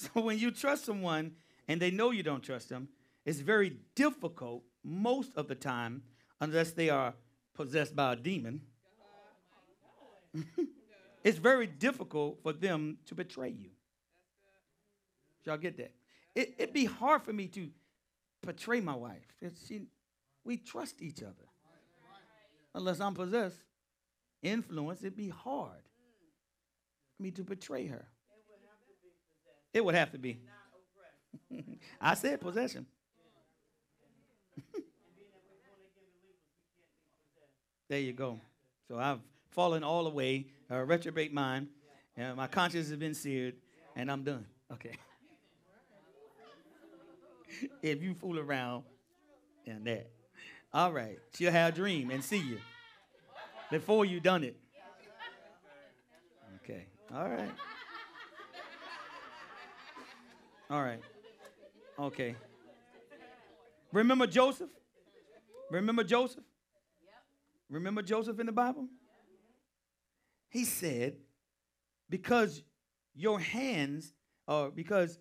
So when you trust someone and they know you don't trust them, it's very difficult most of the time, unless they are possessed by a demon. <laughs> it's very difficult for them to betray you. Y'all get that? It, it'd be hard for me to betray my wife. She, we trust each other. Unless I'm possessed, influence, it'd be hard for me to betray her. It would have to be. I said possession. there you go. So I've fallen all the way, uh, reprobate mind, and my conscience has been seared, and I'm done. Okay. <laughs> if you fool around and that. All right. She'll have a dream and see you before you done it. Okay. All right. All right. Okay. Remember Joseph? Remember Joseph? Remember Joseph in the Bible? He said, because your hands, or because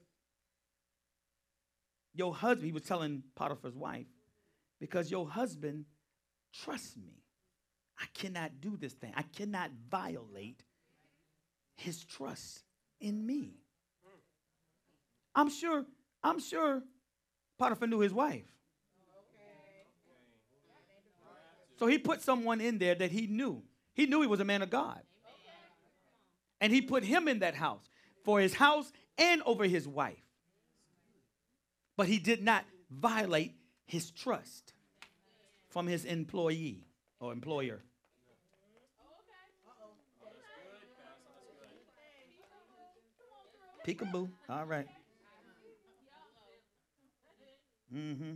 your husband, he was telling Potiphar's wife, because your husband trusts me. I cannot do this thing. I cannot violate his trust in me. I'm sure, I'm sure Potiphar knew his wife. So he put someone in there that he knew. He knew he was a man of God. And he put him in that house for his house and over his wife. But he did not violate his trust from his employee or employer. Peekaboo. All right. Mm-hmm.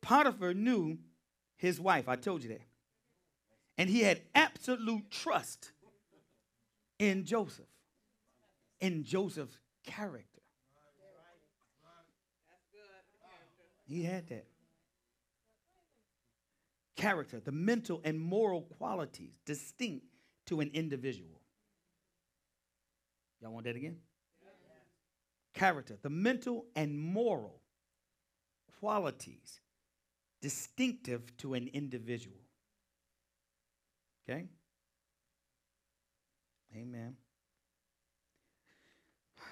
Potiphar knew his wife. I told you that. And he had absolute trust in Joseph, in Joseph's character. He had that. Character, the mental and moral qualities distinct to an individual. Y'all want that again? Character, the mental and moral qualities distinctive to an individual. Okay? Amen. <sighs>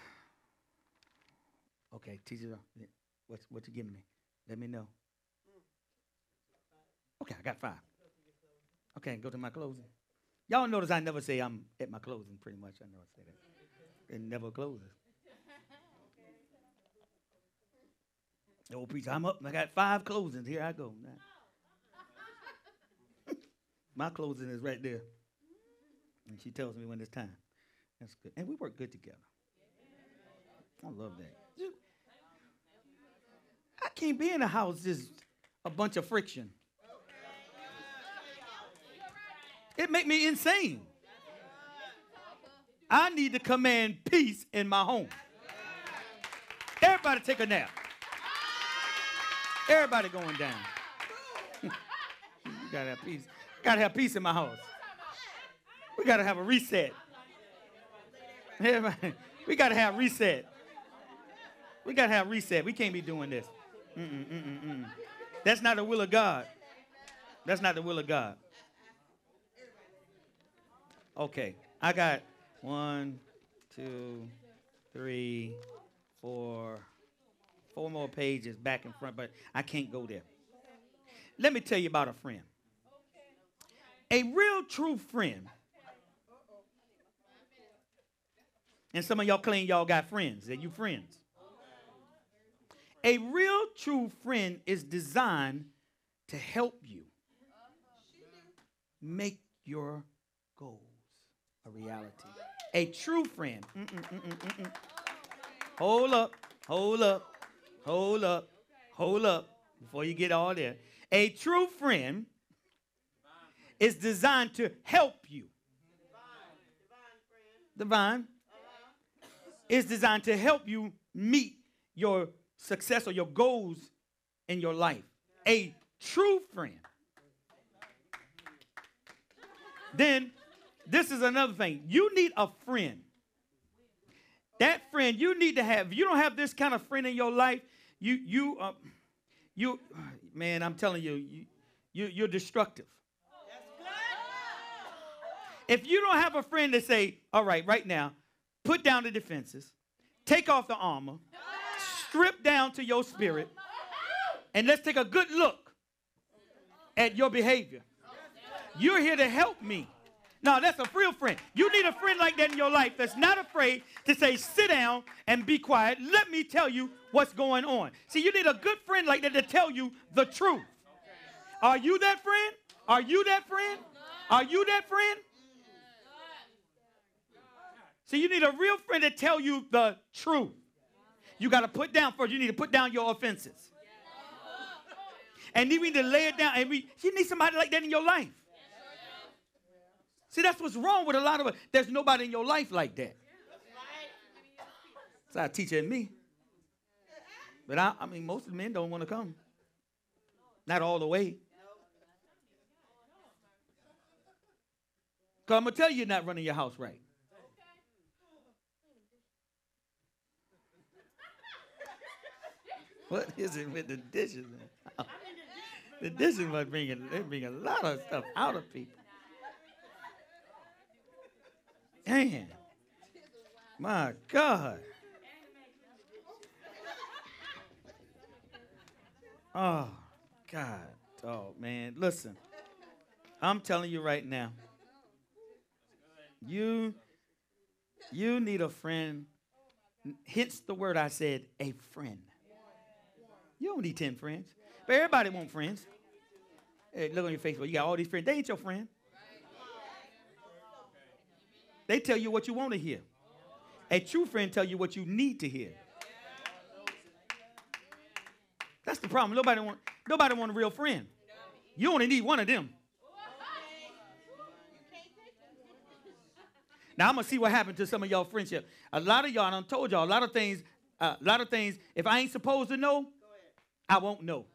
Okay, teacher, what's what you giving me? Let me know. Okay, I got five. Okay, go to my closing. Y'all notice I never say I'm at my closing, pretty much. I never say that. It never closes. Old preacher, I'm up. I got five closings. Here I go. <laughs> My closing is right there. And she tells me when it's time. That's good. And we work good together. I love that. I can't be in a house just a bunch of friction. It make me insane. I need to command peace in my home. Everybody take a nap. Everybody going down. you <laughs> gotta have peace. Gotta have peace in my house. We gotta have a reset. Everybody, we gotta have reset. We gotta have reset. We can't be doing this. Mm-mm, mm-mm, mm. That's not the will of God. That's not the will of God. Okay, I got one, two, three, four, four more pages back and front, but I can't go there. Let me tell you about a friend. A real true friend. And some of y'all claim y'all got friends. That you friends. A real true friend is designed to help you make your goals a reality. A true friend. Mm-mm, mm-mm, mm-mm. Hold up, hold up, hold up, hold up before you get all there. A true friend is designed to help you. Divine is designed to help you meet your success or your goals in your life. A true friend. Then, this is another thing. You need a friend. That friend you need to have. You don't have this kind of friend in your life, you you uh, you man, I'm telling you, you, you you're destructive. If you don't have a friend to say, all right, right now, put down the defenses, take off the armor, strip down to your spirit, and let's take a good look at your behavior. You're here to help me. No, that's a real friend. You need a friend like that in your life that's not afraid to say, sit down and be quiet. Let me tell you what's going on. See, you need a good friend like that to tell you the truth. Are you that friend? Are you that friend? Are you that friend? See, you need a real friend to tell you the truth. You got to put down first. You need to put down your offenses. And you need to lay it down. And we, you need somebody like that in your life. See, that's what's wrong with a lot of us. There's nobody in your life like that. It's our teacher and me. But I, I mean, most of the men don't want to come. Not all the way. Because I'm going to tell you you're not running your house right. What is it with the dishes? <laughs> The dishes must bring bring a lot of stuff out of people. Man, my God. Oh, God. Oh, man. Listen, I'm telling you right now. You, you need a friend. Hence the word I said, a friend. You don't need 10 friends. But everybody want friends. Hey, look on your Facebook. You got all these friends. They ain't your friend. They tell you what you want to hear. A true friend tell you what you need to hear. That's the problem. Nobody want nobody want a real friend. You only need one of them. Now I'm gonna see what happened to some of y'all friendship. A lot of y'all, I told y'all a lot of things. uh, A lot of things. If I ain't supposed to know, I won't know.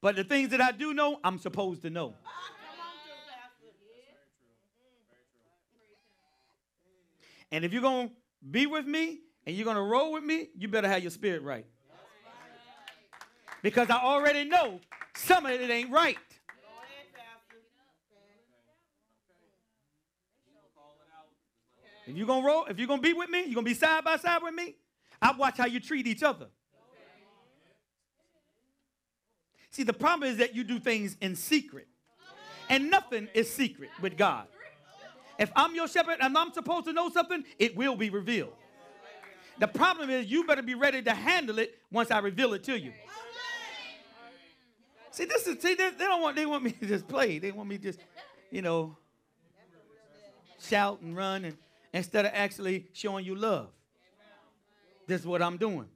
But the things that I do know, I'm supposed to know. And if you're gonna be with me and you're gonna roll with me, you better have your spirit right. Because I already know some of it ain't right. If you're gonna roll, if you're gonna be with me, you're gonna be side by side with me, I watch how you treat each other. See, the problem is that you do things in secret. And nothing is secret with God. If I'm your shepherd and I'm supposed to know something, it will be revealed. The problem is you better be ready to handle it once I reveal it to you. See, this is see, they, don't want they want me to just play. They want me to just, you know, shout and run and instead of actually showing you love. This is what I'm doing.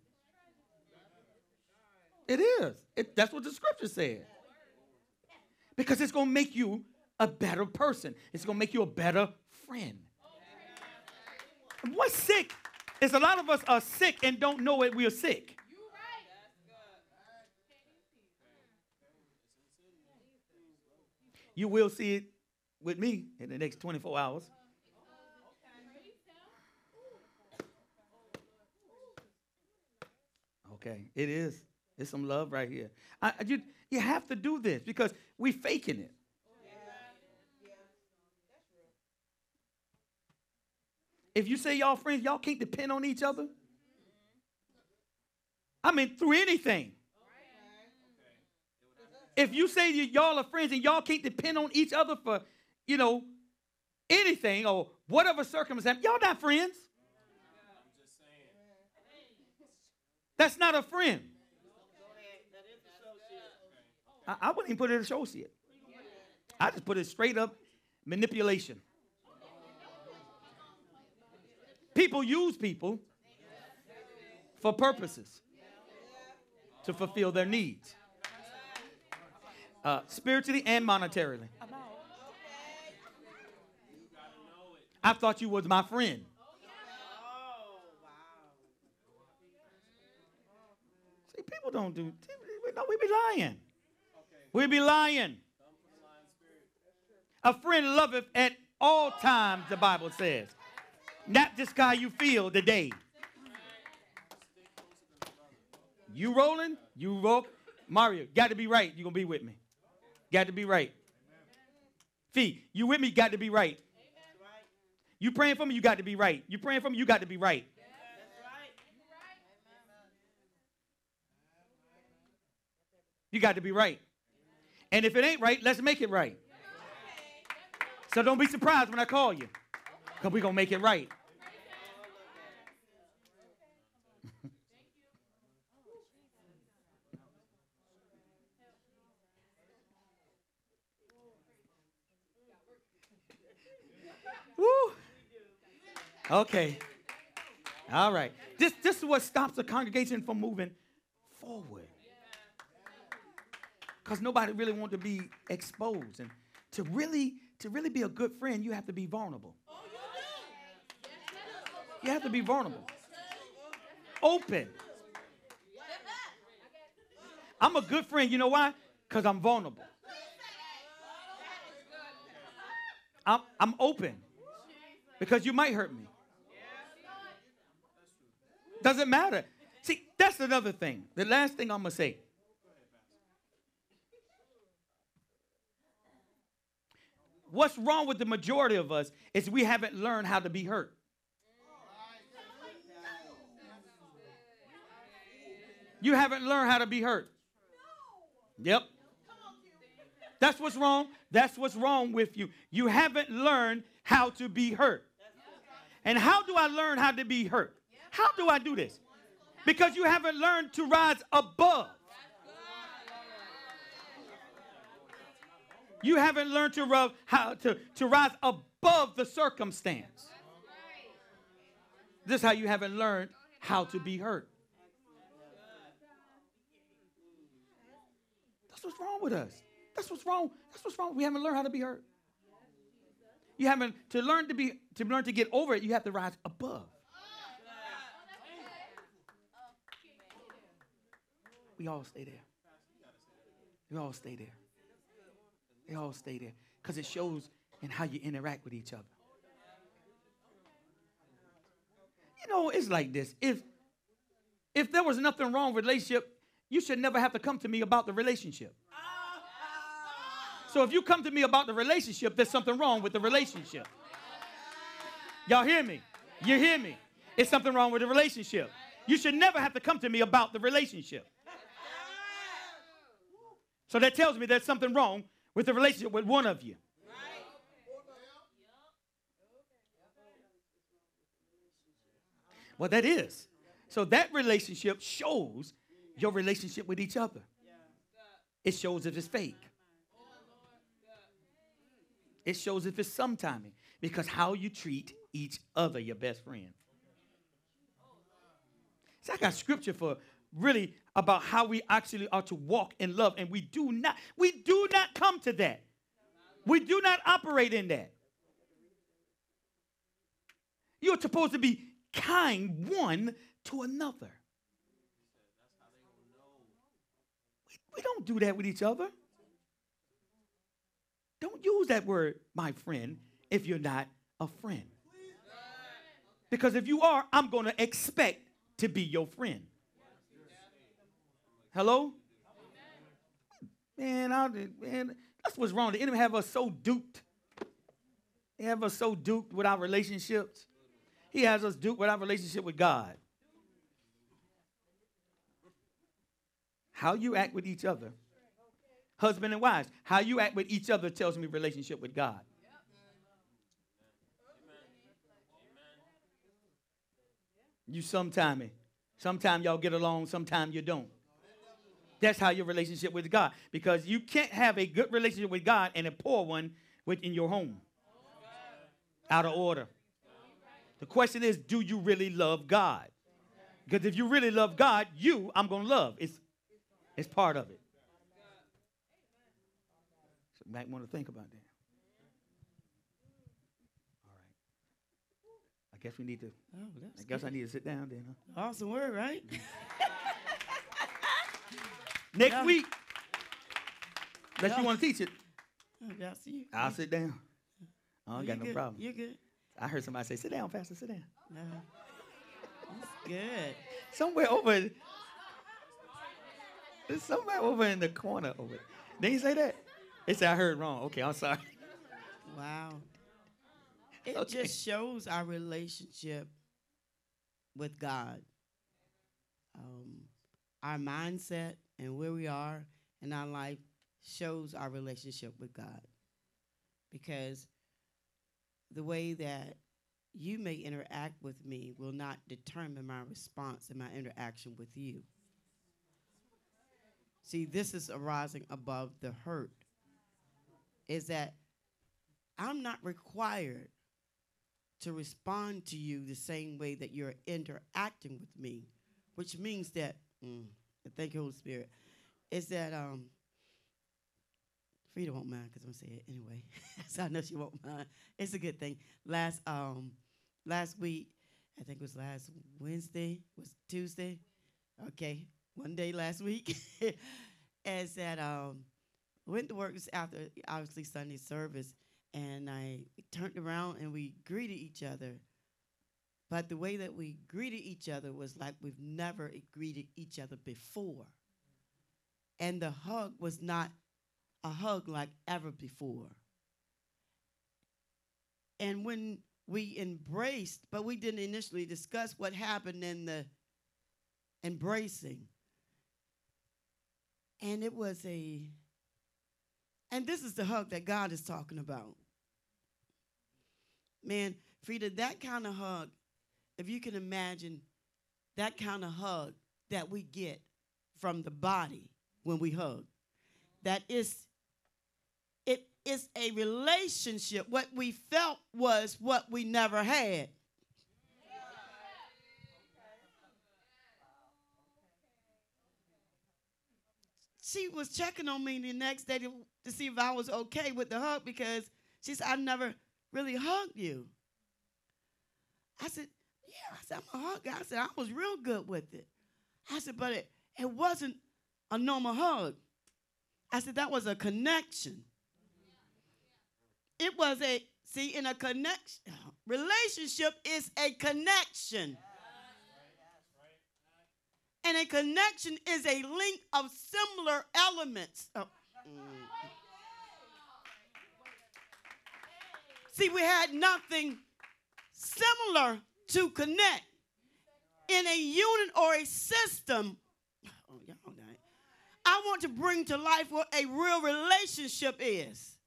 It is. It, that's what the scripture said. Because it's going to make you a better person. It's to make you a better friend. What's sick is a lot of us are sick and don't know it. We are sick. You will see it with me in the next 24 hours. Okay, it is. It's some love right here. I- you, you have to do this because we faking it. If you say y'all friends, y'all can't depend on each other. I mean, through anything. If you say y'all are friends and y'all can't depend on each other for, you know, anything or whatever circumstance, y'all not friends. That's not a friend. I, I wouldn't even put it associate. I just put it straight up manipulation. People use people for purposes to fulfill their needs, uh, spiritually and monetarily. I thought you was my friend. See, people don't do. No, we be lying. We be lying. A friend loveth at all times, the Bible says. Not just how you feel today. You rolling? You roll. Mario, got to be right. you going to be with me. Got to be right. Fee, you with me? Got to be right. You praying for me? You got to be right. You praying for me? You got to be right. You got to be right. And if it ain't right, let's make it right. So don't be surprised when I call you. Because we're going to make it right. <laughs> Woo. Okay. All right. This, this is what stops the congregation from moving forward. Because nobody really wants to be exposed. And to really, to really be a good friend, you have to be vulnerable. You have to be vulnerable. open. I'm a good friend. You know why? Because I'm vulnerable. I'm, I'm open because you might hurt me. Doesn't matter. See, that's another thing. The last thing I'm going to say. What's wrong with the majority of us is we haven't learned how to be hurt. You haven't learned how to be hurt. No. Yep. That's what's wrong. That's what's wrong with you. You haven't learned how to be hurt. And how do I learn how to be hurt? How do I do this? Because you haven't learned to rise above. You haven't learned to, rub, how to, to rise above the circumstance. This is how you haven't learned how to be hurt. What's wrong with us. That's what's wrong. That's what's wrong. We haven't learned how to be hurt. You haven't to learn to be to learn to get over it. You have to rise above. We all stay there. We all stay there. They all stay there because it shows in how you interact with each other. You know, it's like this. If if there was nothing wrong with relationship, you should never have to come to me about the relationship. So if you come to me about the relationship, there's something wrong with the relationship. Y'all hear me? You hear me? It's something wrong with the relationship. You should never have to come to me about the relationship. So that tells me there's something wrong with the relationship with one of you. Well, that is. So that relationship shows your relationship with each other. It shows if it's fake. It shows if it's some timing. Because how you treat each other, your best friend. See, I got scripture for really about how we actually are to walk in love, and we do not, we do not come to that. We do not operate in that. You're supposed to be kind one to another. We, don't do that with each other. Don't use that word, my friend, if you're not a friend. Because if you are, I'm going to expect to be your friend. Hello? Man, I, man, that's what's wrong. The enemy have us so duped. He have us so duped with our relationships. He has us duped with our relationship with God. How you act with each other, husband and wives, how you act with each other tells me relationship with God. You sometime, it. sometime y'all get along, sometime you don't. That's how your relationship with God. Because you can't have a good relationship with God and a poor one within your home. Out of order. The question is, do you really love God? Because if you really love God, you, I'm going to love. It's, it's part of it. So you might want to think about that. All right. I guess we need to, Oh, I guess I need to sit down then. Huh? awesome word, right? <laughs> Next Yeah. week, unless Yeah. you want to teach it, Oh, that's you. I'll sit down. I don't got no good. problem. You're good. I heard somebody say, sit down, Pastor, sit down. No. That's good. Somewhere over, there's somebody over in the corner over there. Did he say that? They said, I heard wrong. Okay, I'm sorry. Wow. <laughs> It Okay. just shows our relationship with God. Um, our mindset and where we are in our life shows our relationship with God. Because the way that you may interact with me will not determine my response and my interaction with you. See, this is arising above the hurt. Is that I'm not required to respond to you the same way that you're interacting with me, which means that, mm, thank you, Holy Spirit, is that um, Frida won't mind because I'm gonna say it anyway, <laughs> so I know she won't mind. It's a good thing. Last um, last week I think it was last Wednesday, was Tuesday. Okay, one day last week. <laughs> As that um went to work after obviously Sunday service and I turned around and we greeted each other. But the way that we greeted each other was like we've never greeted each other before. And the hug was not a hug like ever before. And when we embraced, but we didn't initially discuss what happened in the embracing. And it was a, and this is the hug that God is talking about. Man, Frida, that kind of hug, if you can imagine that kind of hug that we get from the body when we hug, that is it is a relationship. What we felt was what we never had. She was checking on me the next day to, to see if I was okay with the hug because she said, I never really hugged you. I said, Yeah. I said, I'm a hug. I said, I was real good with it. I said, but it, it wasn't a normal hug. I said, that was a connection. It was a, see, in a connection, relationship is a connection. And a connection is a link of similar elements. Oh. See, we had nothing similar to connect in a unit or a system. Oh, I want to bring to life what a real relationship is.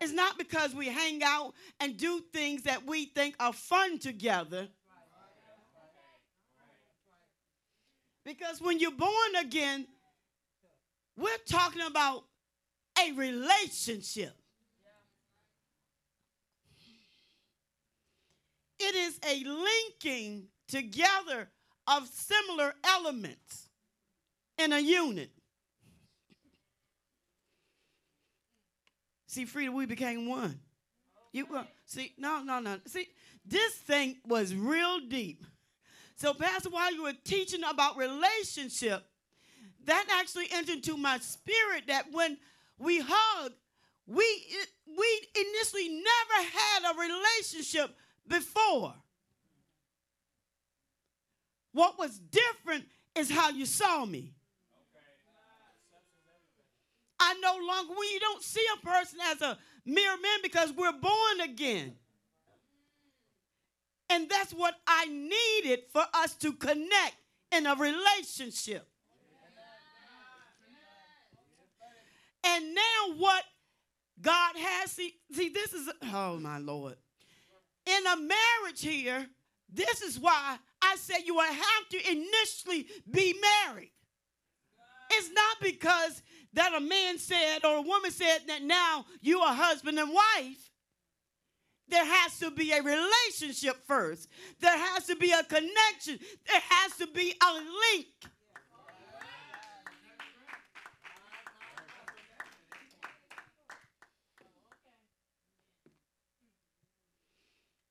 It's not because we hang out and do things that we think are fun together. Because when you're born again, we're talking about a relationship. It is a linking together of similar elements in a unit. See, Frida, we became one. You uh, see, no, no, no. See, this thing was real deep. So, Pastor, while you were teaching about relationship, that actually entered into my spirit that when we hug, we we initially never had a relationship before. What was different is how you saw me. I no longer, we don't see a person as a mere man because we're born again. And that's what I needed for us to connect in a relationship. And now what God has, see, see, this is, oh my Lord. In a marriage here, this is why I said you will have to initially be married. It's not because that a man said or a woman said that now you are husband and wife, there has to be a relationship first. There has to be a connection. There has to be a link.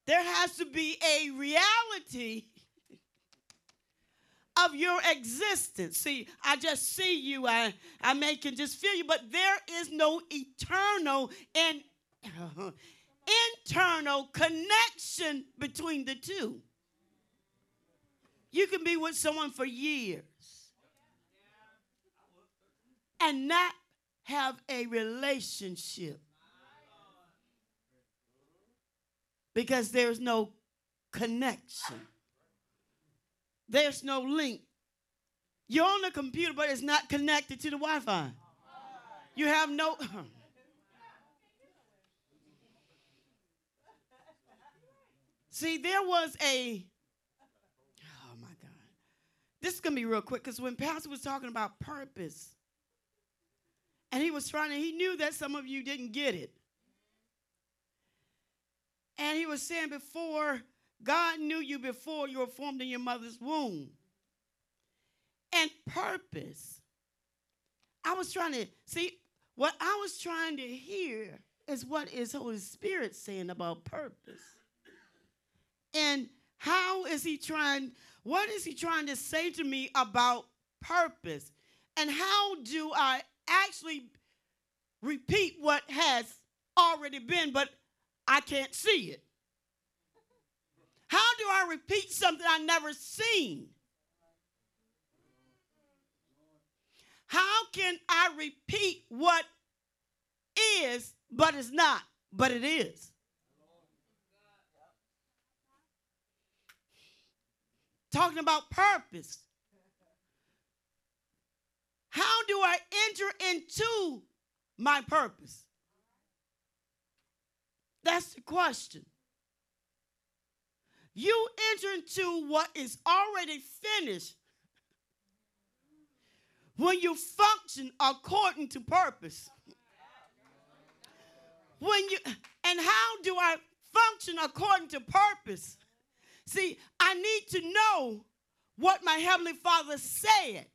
There has to be a reality of your existence. See, I just see you, I, I may can just feel you, but there is no eternal and <clears throat> internal connection between the two. You can be with someone for years and not have a relationship because there's no connection. There's no link. You're on the computer, but it's not connected to the Wi Fi. You have no. <clears throat> See, there was a. Oh my God. This is going to be real quick because when Pastor was talking about purpose, and he was trying to, he knew that some of you didn't get it. And he was saying before God knew you before you were formed in your mother's womb. And purpose. I was trying to see what I was trying to hear is what is Holy Spirit saying about purpose. And How is he trying? What is he trying to say to me about purpose? And how do I actually repeat what has already been, but I can't see it? How do I repeat something I never seen? How can I repeat what is, but is not, but it is? Talking about purpose. How do I enter into my purpose? That's the question. You enter into what is already finished when you function according to purpose. When you and how do I function according to purpose? See, I need to know what my heavenly Father said.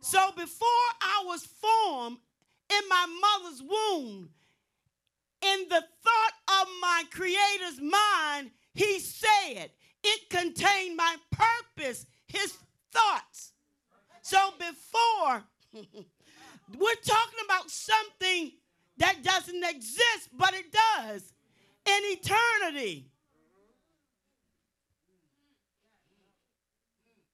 So before I was formed in my mother's womb, in the thought of my creator's mind, he said it contained my purpose, his thoughts. So before, <laughs> we're talking about something that doesn't exist, but it does in eternity.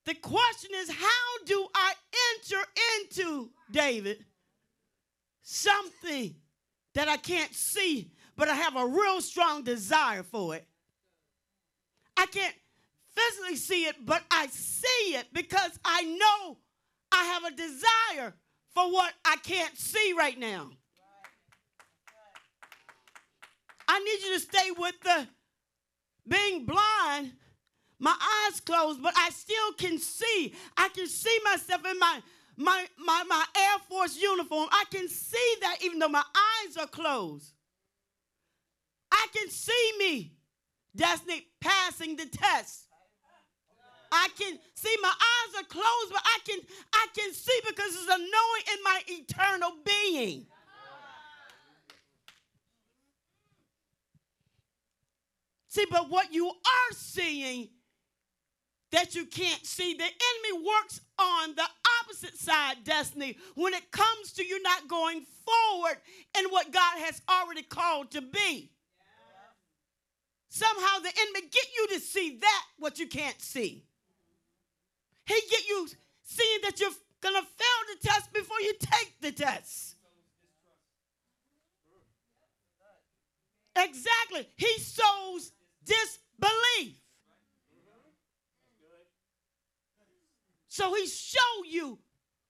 The question is, how do I enter into David something that I can't see, but I have a real strong desire for it? I can't physically see it, but I see it because I know I have a desire for what I can't see right now. I need you to stay with the being blind, my eyes closed, but I still can see. I can see myself in my my my, my Air Force uniform. I can see that even though my eyes are closed. I can see me, Destiny, passing the test. I can see my eyes are closed, but I can I can see because there's a knowing in my eternal being. See, but what you are seeing that you can't see, the enemy works on the opposite side, destiny, when it comes to you not going forward in what God has already called to be. Somehow the enemy get you to see that what you can't see. He get you seeing that you're gonna fail the test before you take the test. Exactly. He sows disbelief. So he show you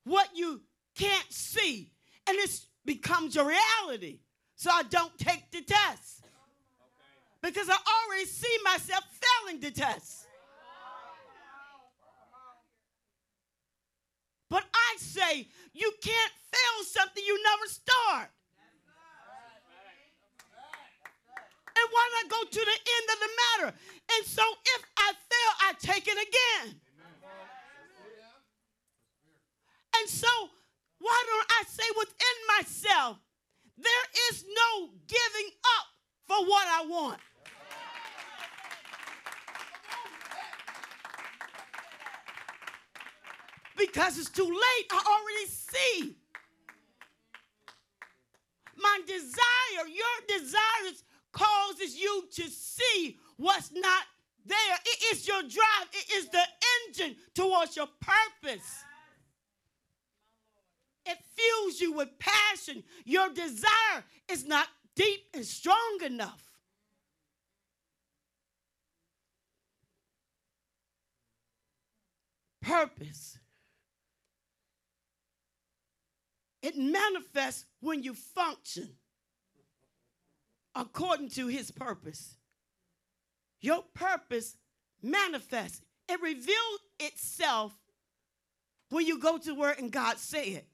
what you can't see, and it becomes your reality. So I don't take the test because I already see myself failing the test. But I say you can't fail something you never start. And why not go to the end of the matter? And so if I fail, I take it again. And so why don't I say within myself, there is no giving up for what I want. because it's too late. I already see. My desire, your desires causes you to see what's not there. It is your drive, it is the engine towards your purpose. It fuels you with passion. Your desire is not deep and strong enough. Purpose It manifests when you function according to his purpose. Your purpose manifests. It reveals itself when you go to where and God said.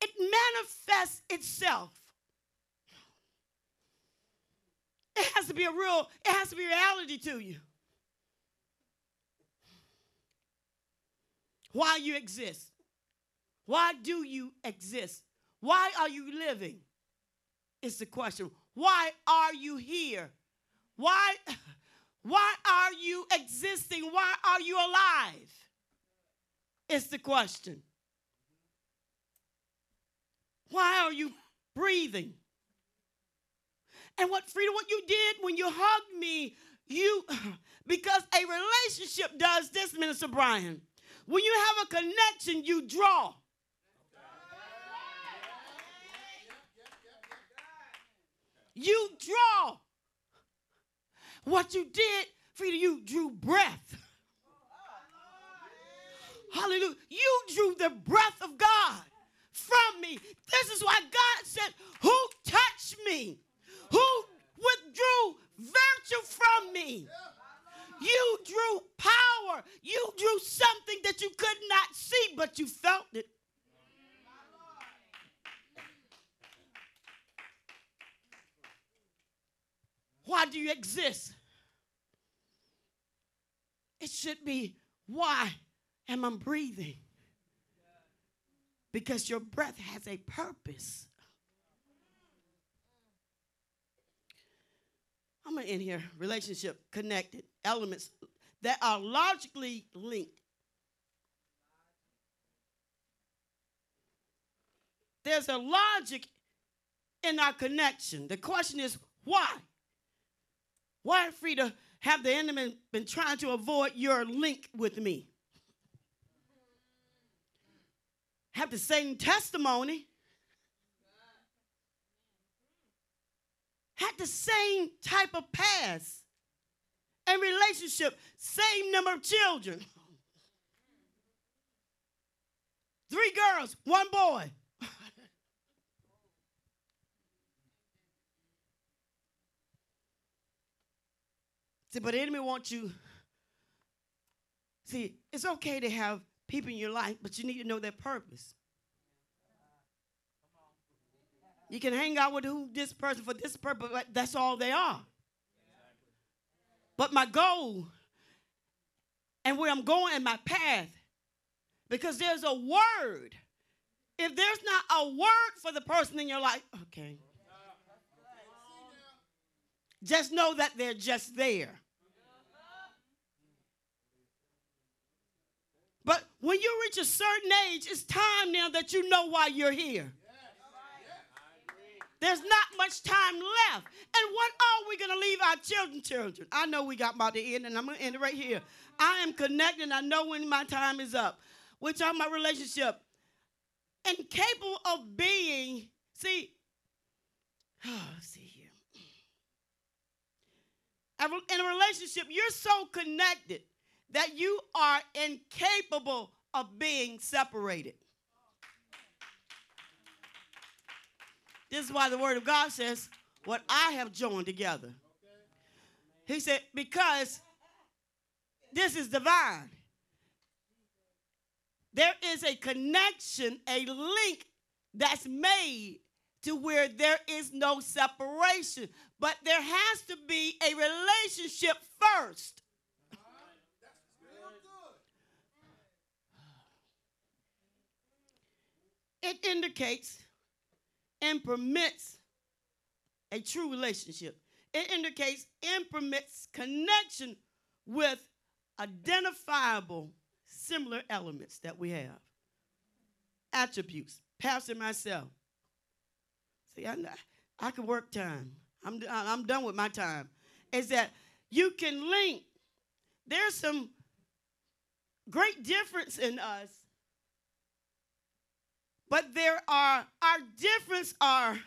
It manifests itself. It has to be a real, it has to be reality to you. Why you exist. Why do you exist? Why are you living? Is the question. Why are you here? Why, <laughs> why are you existing? Why are you alive? Is the question. Why are you breathing? And what Frida, what you did when you hugged me, you <sighs> because a relationship does this, Minister Brian. When you have a connection, you draw. You draw. What you did, Frida, you drew breath. Hallelujah. You drew the breath of God from me. This is why God said, Who touched me? Who withdrew virtue from me? You drew power. You drew something that you could not see, but you felt it. Why do you exist? It should be why am I breathing? Because your breath has a purpose. I'm going to end here. Relationship connected elements that are logically linked. There's a logic in our connection. The question is why? Why, Frida, have the enemy been trying to avoid your link with me? Have the same testimony. Had the same type of past and relationship, same number of children. Three girls, one boy. <laughs> See, but the enemy wants you. See, it's okay to have people in your life, but you need to know their purpose. You can hang out with who this person for this purpose, that's all they are. But my goal and where I'm going in my path, because there's a word. If there's not a word for the person in your life, okay. Just know that they're just there. But when you reach a certain age, it's time now that you know why you're here. There's not much time left. And what are we going to leave our children, children? I know we got about to end, and I'm going to end it right here. I am connected. I know when my time is up. We're talking about relationship. And capable of being, see, <sighs> oh, see here. In a relationship, you're so connected that you are incapable of being separated. This is why the word of God says, What I have joined together. He said, Because this is divine. There is a connection, a link that's made to where there is no separation. But there has to be a relationship first. It indicates and permits a true relationship. It indicates and permits connection with identifiable similar elements that we have. Attributes. Pastor myself. See, I, I can work time. I'm, I'm done with my time. Is that you can link. There's some great difference in us but there are our difference are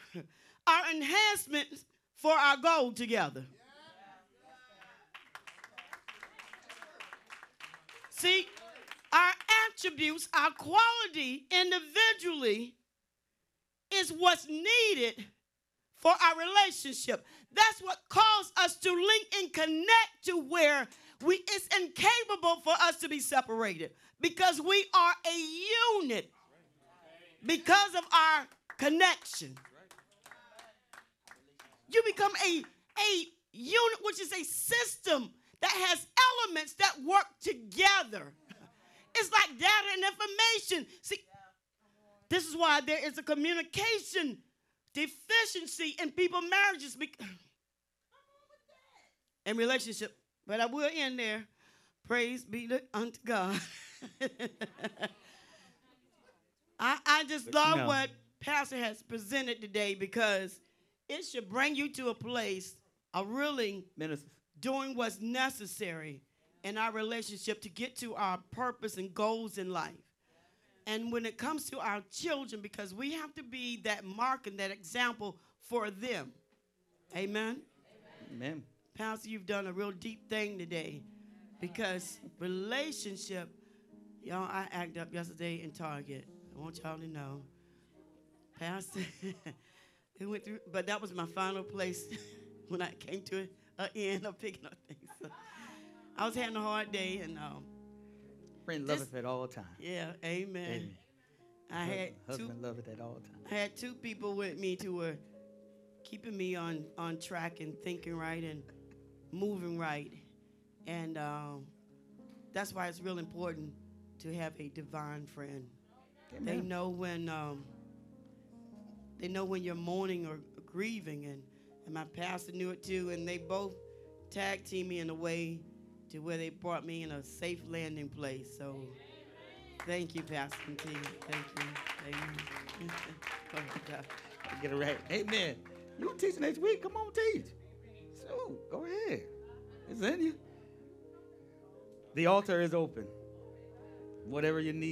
our enhancements for our goal together. See, our attributes, our quality individually is what's needed for our relationship. That's what caused us to link and connect to where we it's incapable for us to be separated because we are a unit because of our connection. You become a, a unit, which is a system that has elements that work together. It's like data and information. See, this is why there is a communication deficiency in people marriages. and relationship. But I will end there. Praise be to, unto God. <laughs> I, I just love no. what Pastor has presented today because it should bring you to a place of really Minister. doing what's necessary in our relationship to get to our purpose and goals in life. And when it comes to our children, because we have to be that mark and that example for them. Amen. Amen. Pastor, you've done a real deep thing today because relationship, y'all, I acted up yesterday in Target. I want y'all to know. Pastor, <laughs> it went through, but that was my final place <laughs> when I came to an end of picking up things. So I was having a hard day, and um, Friend This- loveth at all times. yeah, amen. Amen. I had two, husband loveth at all times. I had two people with me who were keeping me on, on track and thinking right and moving right. And um, that's why it's real important to have a divine friend. They know when um, they know when you're mourning or grieving, and, and my pastor knew it too. And they both tag team me in a way to where they brought me in a safe landing place. So thank you, Pastor team. Thank you. Amen. Go ahead, Doc. Get it right. Amen. You teach next week. Come on, teach. So go ahead. It's in you. The altar is open. Whatever you need.